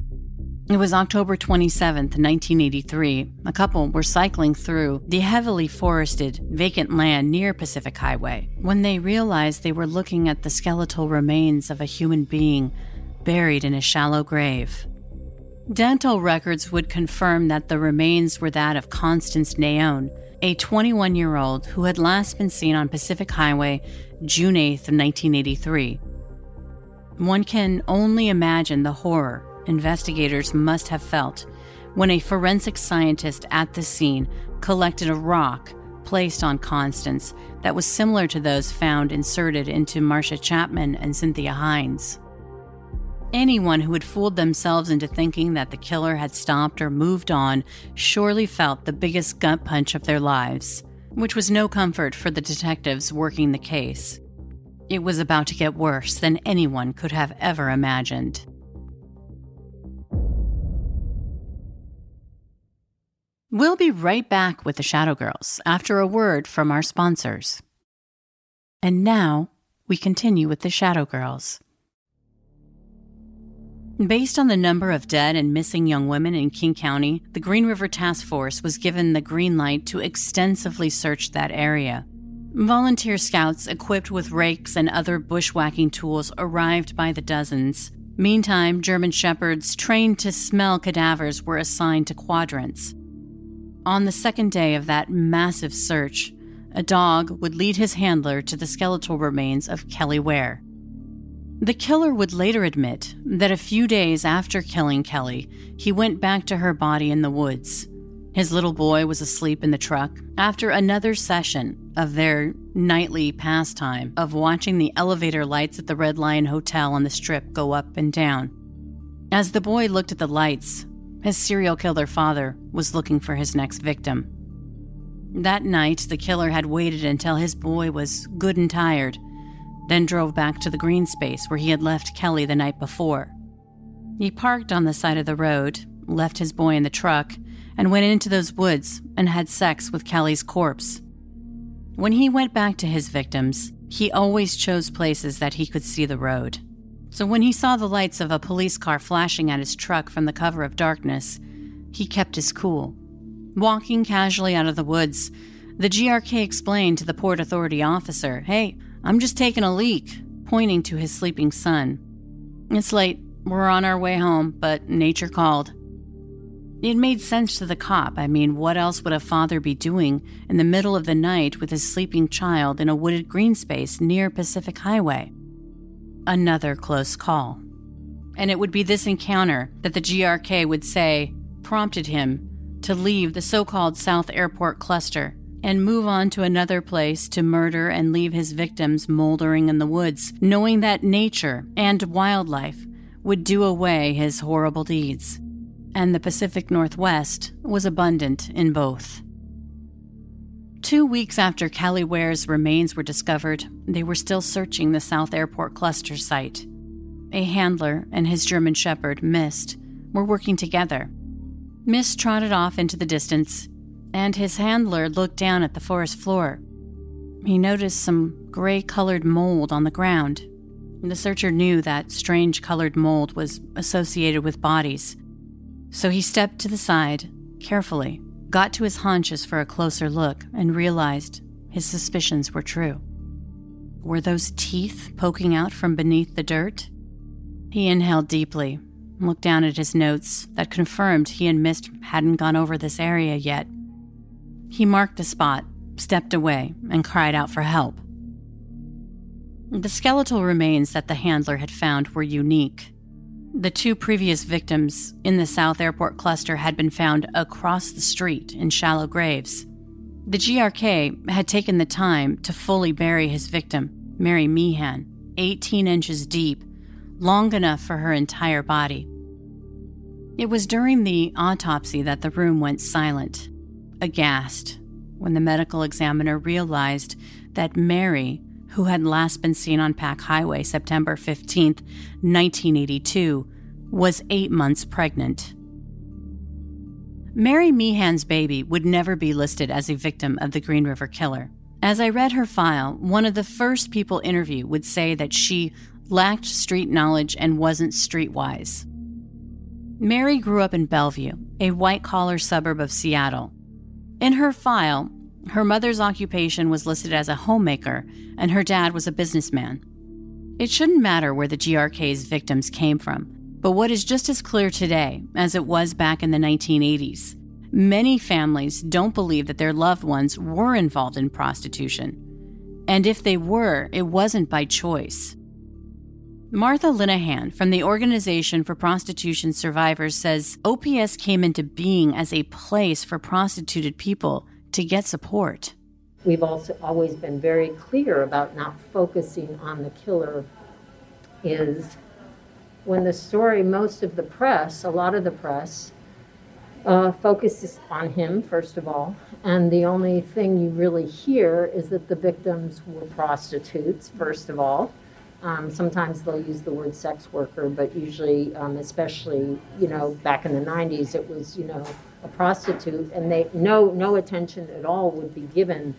B: It was October 27th, 1983. A couple were cycling through the heavily forested, vacant land near Pacific Highway when they realized they were looking at the skeletal remains of a human being buried in a shallow grave. Dental records would confirm that the remains were that of Constance Naone, a 21 year old who had last been seen on Pacific Highway June 8th, 1983. One can only imagine the horror investigators must have felt when a forensic scientist at the scene collected a rock placed on Constance that was similar to those found inserted into Marcia Chapman and Cynthia Hinds. Anyone who had fooled themselves into thinking that the killer had stopped or moved on surely felt the biggest gut punch of their lives, which was no comfort for the detectives working the case. It was about to get worse than anyone could have ever imagined. We'll be right back with the Shadow Girls after a word from our sponsors. And now we continue with the Shadow Girls. Based on the number of dead and missing young women in King County, the Green River Task Force was given the green light to extensively search that area. Volunteer scouts equipped with rakes and other bushwhacking tools arrived by the dozens. Meantime, German shepherds trained to smell cadavers were assigned to quadrants. On the second day of that massive search, a dog would lead his handler to the skeletal remains of Kelly Ware. The killer would later admit that a few days after killing Kelly, he went back to her body in the woods. His little boy was asleep in the truck after another session of their nightly pastime of watching the elevator lights at the Red Lion Hotel on the strip go up and down. As the boy looked at the lights, his serial killer father was looking for his next victim. That night, the killer had waited until his boy was good and tired then drove back to the green space where he had left Kelly the night before. He parked on the side of the road, left his boy in the truck, and went into those woods and had sex with Kelly's corpse. When he went back to his victims, he always chose places that he could see the road. So when he saw the lights of a police car flashing at his truck from the cover of darkness, he kept his cool. Walking casually out of the woods, the GRK explained to the Port Authority officer, Hey, I'm just taking a leak, pointing to his sleeping son. It's late. We're on our way home, but nature called. It made sense to the cop. I mean, what else would a father be doing in the middle of the night with his sleeping child in a wooded green space near Pacific Highway? Another close call. And it would be this encounter that the GRK would say prompted him to leave the so called South Airport cluster and move on to another place to murder and leave his victims moldering in the woods, knowing that nature and wildlife would do away his horrible deeds. And the Pacific Northwest was abundant in both. Two weeks after Kelly Ware's remains were discovered, they were still searching the South Airport cluster site. A handler and his German Shepherd, Mist, were working together. Mist trotted off into the distance, and his handler looked down at the forest floor. He noticed some gray colored mold on the ground. The searcher knew that strange colored mold was associated with bodies. So he stepped to the side, carefully, got to his haunches for a closer look, and realized his suspicions were true. Were those teeth poking out from beneath the dirt? He inhaled deeply, looked down at his notes that confirmed he and Mist hadn't gone over this area yet. He marked the spot, stepped away, and cried out for help. The skeletal remains that the handler had found were unique. The two previous victims in the South Airport cluster had been found across the street in shallow graves. The GRK had taken the time to fully bury his victim, Mary Meehan, 18 inches deep, long enough for her entire body. It was during the autopsy that the room went silent aghast when the medical examiner realized that Mary, who had last been seen on Pac Highway September 15, 1982, was eight months pregnant. Mary Meehan's baby would never be listed as a victim of the Green River Killer. As I read her file, one of the first people interviewed would say that she lacked street knowledge and wasn't streetwise. Mary grew up in Bellevue, a white collar suburb of Seattle, in her file, her mother's occupation was listed as a homemaker, and her dad was a businessman. It shouldn't matter where the GRK's victims came from, but what is just as clear today as it was back in the 1980s many families don't believe that their loved ones were involved in prostitution. And if they were, it wasn't by choice. Martha Linehan from the Organization for Prostitution Survivors says OPS came into being as a place for prostituted people to get support.
W: We've also always been very clear about not focusing on the killer is when the story, most of the press, a lot of the press, uh, focuses on him, first of all, and the only thing you really hear is that the victims were prostitutes, first of all. Um, sometimes they'll use the word sex worker, but usually, um, especially, you know, back in the 90s, it was, you know, a prostitute, and they no no attention at all would be given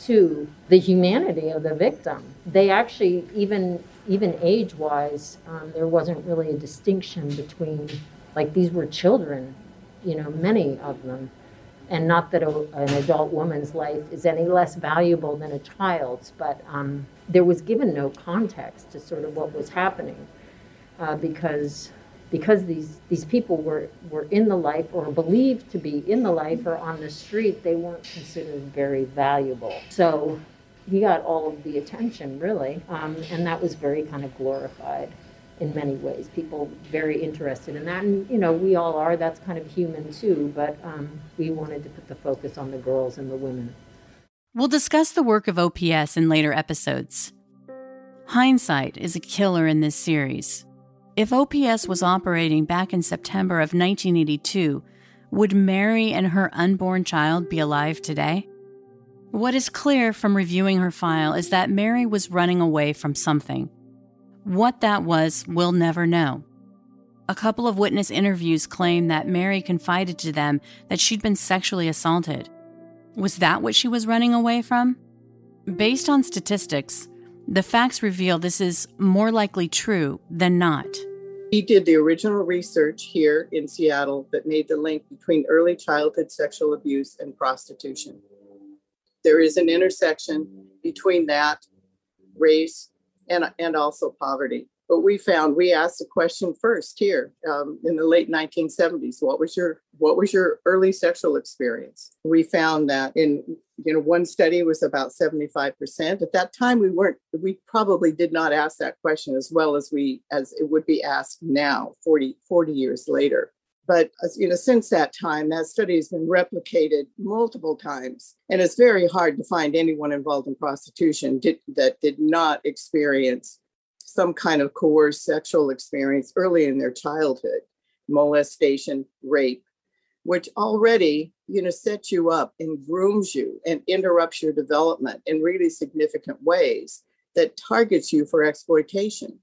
W: to the humanity of the victim. They actually even even age wise, um, there wasn't really a distinction between, like, these were children, you know, many of them. And not that a, an adult woman's life is any less valuable than a child's, but um, there was given no context to sort of what was happening uh, because because these these people were were in the life or believed to be in the life or on the street, they weren't considered very valuable. So he got all of the attention really, um, and that was very kind of glorified in many ways. People very interested in that, and you know we all are. That's kind of human too. But um, we wanted to put the focus on the girls and the women.
B: We'll discuss the work of OPS in later episodes. Hindsight is a killer in this series. If OPS was operating back in September of 1982, would Mary and her unborn child be alive today? What is clear from reviewing her file is that Mary was running away from something. What that was, we'll never know. A couple of witness interviews claim that Mary confided to them that she'd been sexually assaulted. Was that what she was running away from? Based on statistics, the facts reveal this is more likely true than not.
J: He did the original research here in Seattle that made the link between early childhood sexual abuse and prostitution. There is an intersection between that, race, and, and also poverty. But we found we asked the question first here um, in the late 1970s. What was your what was your early sexual experience? We found that in you know one study was about 75%. At that time, we weren't we probably did not ask that question as well as we as it would be asked now, 40 40 years later. But you know, since that time, that study has been replicated multiple times, and it's very hard to find anyone involved in prostitution did, that did not experience some kind of coerced sexual experience early in their childhood, molestation, rape, which already, you know, sets you up and grooms you and interrupts your development in really significant ways that targets you for exploitation.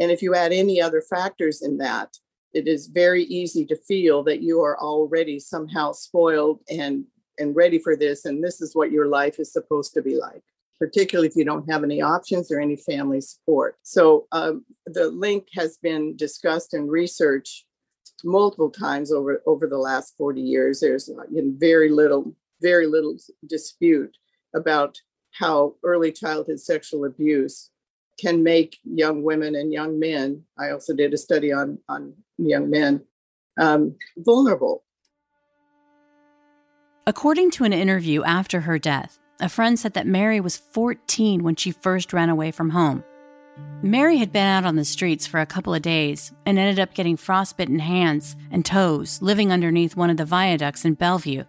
J: And if you add any other factors in that, it is very easy to feel that you are already somehow spoiled and and ready for this and this is what your life is supposed to be like particularly if you don't have any options or any family support. So um, the link has been discussed and researched multiple times over over the last 40 years. There's uh, very little, very little dispute about how early childhood sexual abuse can make young women and young men. I also did a study on on young men um, vulnerable.
B: According to an interview after her death, a friend said that Mary was 14 when she first ran away from home. Mary had been out on the streets for a couple of days and ended up getting frostbitten hands and toes living underneath one of the viaducts in Bellevue.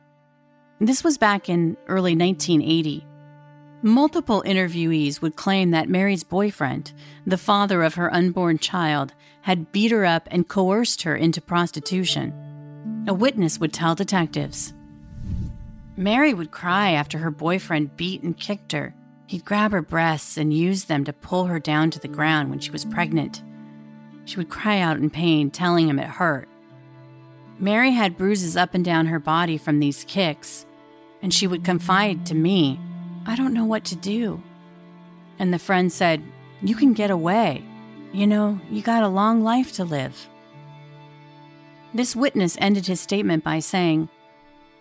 B: This was back in early 1980. Multiple interviewees would claim that Mary's boyfriend, the father of her unborn child, had beat her up and coerced her into prostitution. A witness would tell detectives Mary would cry after her boyfriend beat and kicked her. He'd grab her breasts and use them to pull her down to the ground when she was pregnant. She would cry out in pain, telling him it hurt. Mary had bruises up and down her body from these kicks, and she would confide to me, I don't know what to do. And the friend said, You can get away. You know, you got a long life to live. This witness ended his statement by saying,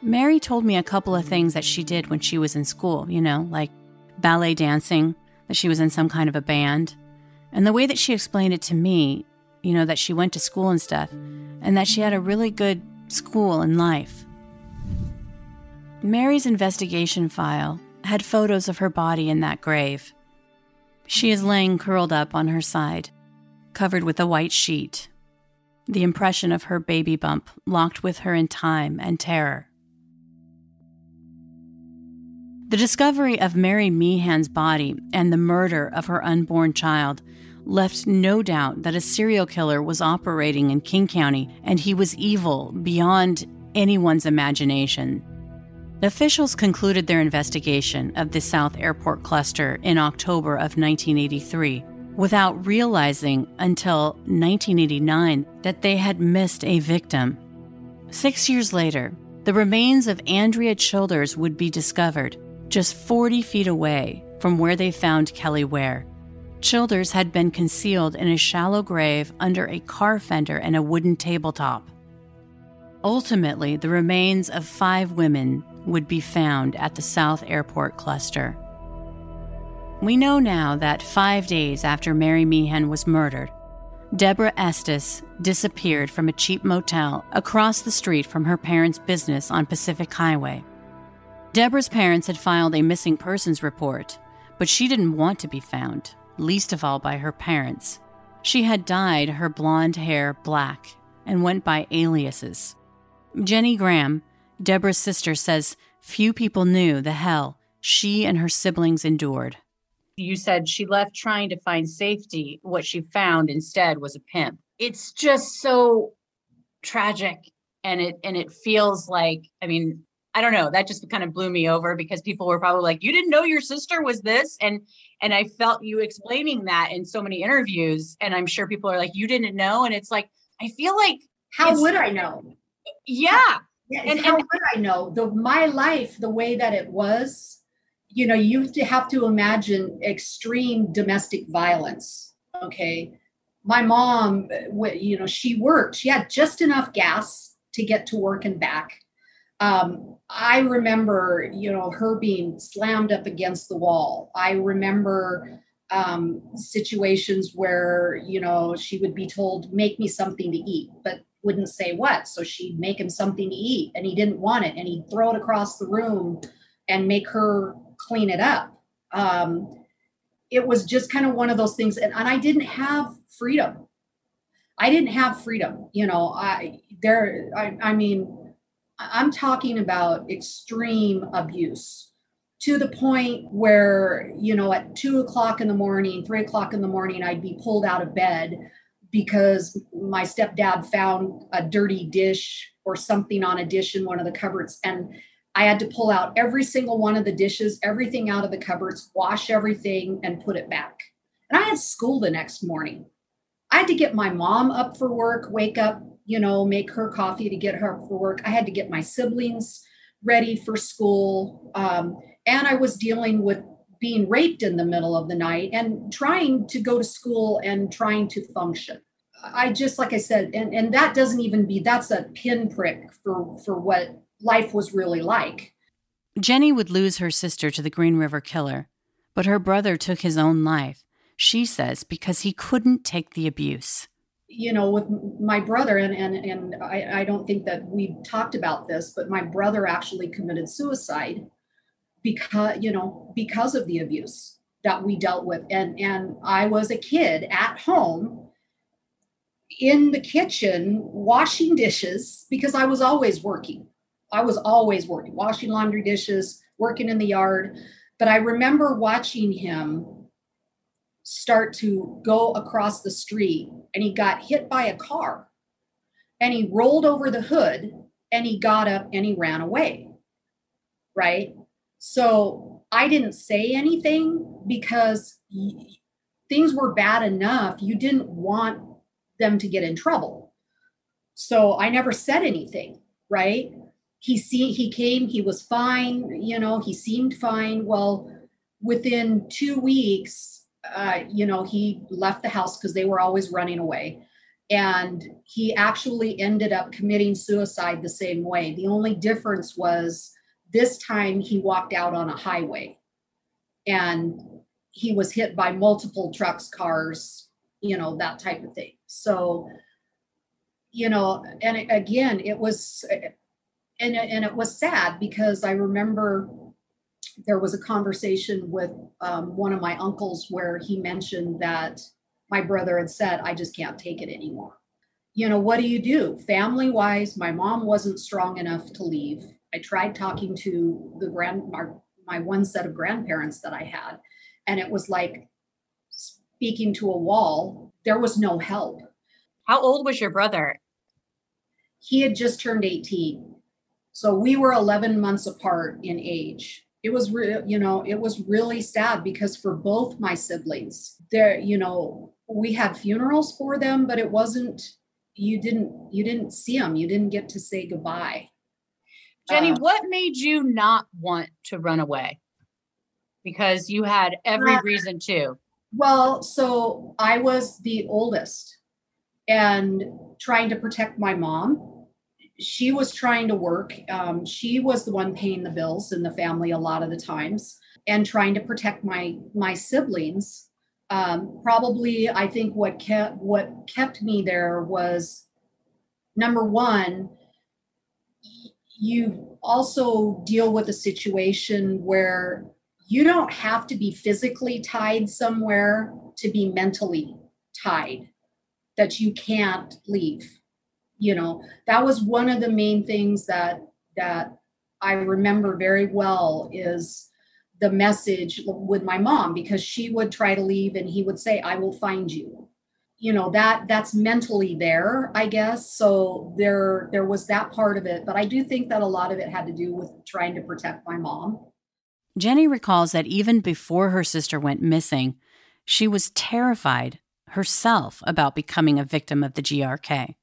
B: Mary told me a couple of things that she did when she was in school, you know, like ballet dancing, that she was in some kind of a band. And the way that she explained it to me, you know, that she went to school and stuff, and that she had a really good school and life. Mary's investigation file had photos of her body in that grave. She is laying curled up on her side, covered with a white sheet, the impression of her baby bump locked with her in time and terror. The discovery of Mary Meehan's body and the murder of her unborn child left no doubt that a serial killer was operating in King County and he was evil beyond anyone's imagination. Officials concluded their investigation of the South Airport cluster in October of 1983 without realizing until 1989 that they had missed a victim. Six years later, the remains of Andrea Childers would be discovered just 40 feet away from where they found Kelly Ware. Childers had been concealed in a shallow grave under a car fender and a wooden tabletop. Ultimately, the remains of five women would be found at the South Airport cluster. We know now that five days after Mary Meehan was murdered, Deborah Estes disappeared from a cheap motel across the street from her parents' business on Pacific Highway. Deborah's parents had filed a missing persons report, but she didn't want to be found, least of all by her parents. She had dyed her blonde hair black and went by aliases. Jenny Graham, Deborah's sister, says few people knew the hell she and her siblings endured.
H: You said she left trying to find safety. What she found instead was a pimp. It's just so tragic and it and it feels like I mean, I don't know, that just kind of blew me over because people were probably like, "You didn't know your sister was this?" and and I felt you explaining that in so many interviews and I'm sure people are like, "You didn't know?" and it's like I feel like
X: How would I know?
H: Yeah.
X: Yeah,
H: And-
X: how
H: and-
X: would I know? The my life, the way that it was, you know, you have to- imagine extreme domestic violence. Okay, my mom, you know, she worked. She had just enough gas to get to work and back. Um, I remember, you know, her being slammed up against the wall. I remember um, situations where, you know, she would be told, "Make me something to eat," but wouldn't say what. So she'd make him something to eat, and he didn't want it, and he'd throw it across the room and make her clean it up. Um, it was just kind of one of those things, and, and I didn't have freedom. I didn't have freedom. You know, I there. I, I mean, I'm talking about extreme abuse to the point where you know at two o'clock in the morning, three o'clock in the morning, I'd be pulled out of bed because my stepdad found a dirty dish or something on a dish in one of the cupboards and I had to pull out every single one of the dishes, everything out of the cupboards, wash everything and put it back. And I had school the next morning. I had to get my mom up for work, wake up, you know, make her coffee to get her for work. I had to get my siblings ready for school. Um, and I was dealing with being raped in the middle of the night and trying to go to school and trying to function. I just, like I said, and, and that doesn't even be, that's a pinprick for, for what life was really like.
B: Jenny would lose her sister to the Green River Killer, but her brother took his own life, she says, because he couldn't take the abuse.
X: you know, with my brother, and and and I, I don't think that we talked about this, but my brother actually committed suicide because you know because of the abuse that we dealt with, and and I was a kid at home in the kitchen washing dishes because I was always working. I was always working, washing laundry dishes, working in the yard. But I remember watching him start to go across the street and he got hit by a car and he rolled over the hood and he got up and he ran away right so i didn't say anything because things were bad enough you didn't want them to get in trouble so i never said anything right he see he came he was fine you know he seemed fine well within two weeks uh, you know, he left the house because they were always running away. And he actually ended up committing suicide the same way. The only difference was this time he walked out on a highway and he was hit by multiple trucks, cars, you know, that type of thing. So, you know, and again, it was, and, and it was sad because I remember there was a conversation with um, one of my uncles where he mentioned that my brother had said, I just can't take it anymore. You know, what do you do? Family wise, my mom wasn't strong enough to leave. I tried talking to the grand, my, my one set of grandparents that I had, and it was like speaking to a wall. There was no help.
H: How old was your brother?
X: He had just turned 18. So we were 11 months apart in age. It was real, you know, it was really sad because for both my siblings, there, you know, we had funerals for them, but it wasn't, you didn't, you didn't see them. You didn't get to say goodbye.
H: Jenny,
X: Uh,
H: what made you not want to run away? Because you had every
X: Uh,
H: reason to.
X: Well, so I was the oldest and trying to protect my mom. She was trying to work. Um, she was the one paying the bills in the family a lot of the times and trying to protect my my siblings. Um, probably, I think what kept what kept me there was number one. You also deal with a situation where you don't have to be physically tied somewhere to be mentally tied that you can't leave you know? That was one of the main things that that i remember very well is the message with my mom because she would try to leave and he would say i will find you you know that that's mentally there i guess so there there was that part of it but i do think that a lot of it had to do with trying to protect my mom
B: Jenny recalls that even before her sister went missing, she was terrified herself about becoming a victim of the GRK.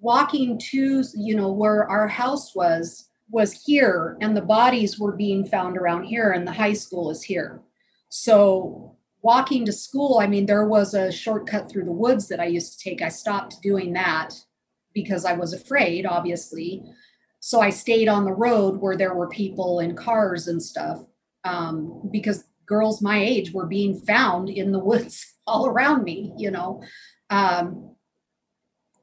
X: Walking to, you know, where our house was, was here, and the bodies were being found around here, and the high school is here. So, walking to school, I mean, there was a shortcut through the woods that I used to take. I stopped doing that because I was afraid, obviously. So, I stayed on the road where there were people and cars and stuff um, because girls my age were being found in the woods all around me, you know. Um,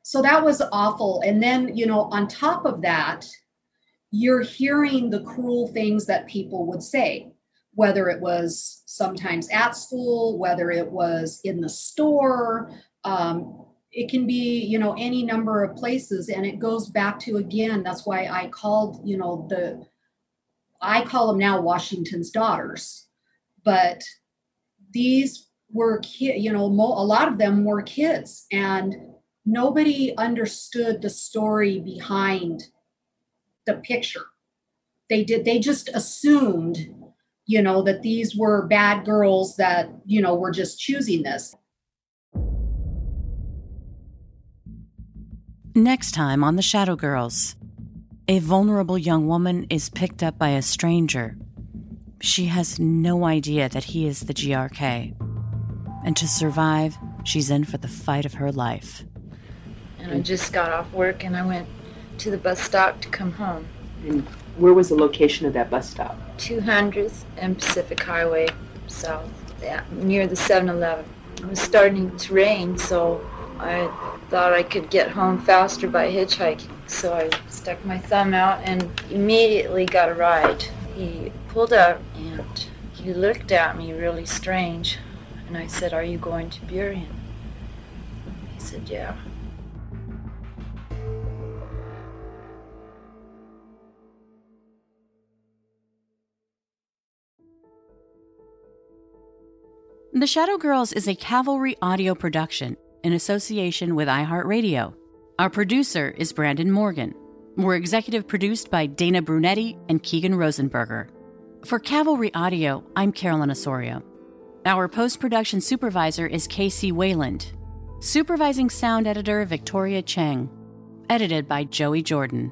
X: so that was awful. And then, you know, on top of that, you're hearing the cruel things that people would say, whether it was sometimes at school, whether it was in the store. Um, it can be, you know, any number of places. And it goes back to, again, that's why I called, you know, the, I call them now Washington's daughters, but these were kids, you know, mo- a lot of them were kids, and nobody understood the story behind the picture. They did, they just assumed, you know, that these were bad girls that, you know, were just choosing this.
B: Next time on The Shadow Girls. A vulnerable young woman is picked up by a stranger. She has no idea that he is the GRK. And to survive, she's in for the fight of her life.
Y: And I just got off work and I went to the bus stop to come home.
Z: And where was the location of that bus stop?
Y: 200th and Pacific Highway South, yeah, near the 7 Eleven. It was starting to rain, so I thought I could get home faster by hitchhiking. So I stuck my thumb out and immediately got a ride. He pulled up and he looked at me really strange. And I said, Are you going to Burien? He said, Yeah.
B: The Shadow Girls is a Cavalry audio production in association with iHeartRadio. Our producer is Brandon Morgan. We're executive produced by Dana Brunetti and Keegan Rosenberger. For Cavalry Audio, I'm Carolyn Osorio. Our post production supervisor is Casey Wayland. Supervising sound editor Victoria Cheng. Edited by Joey Jordan.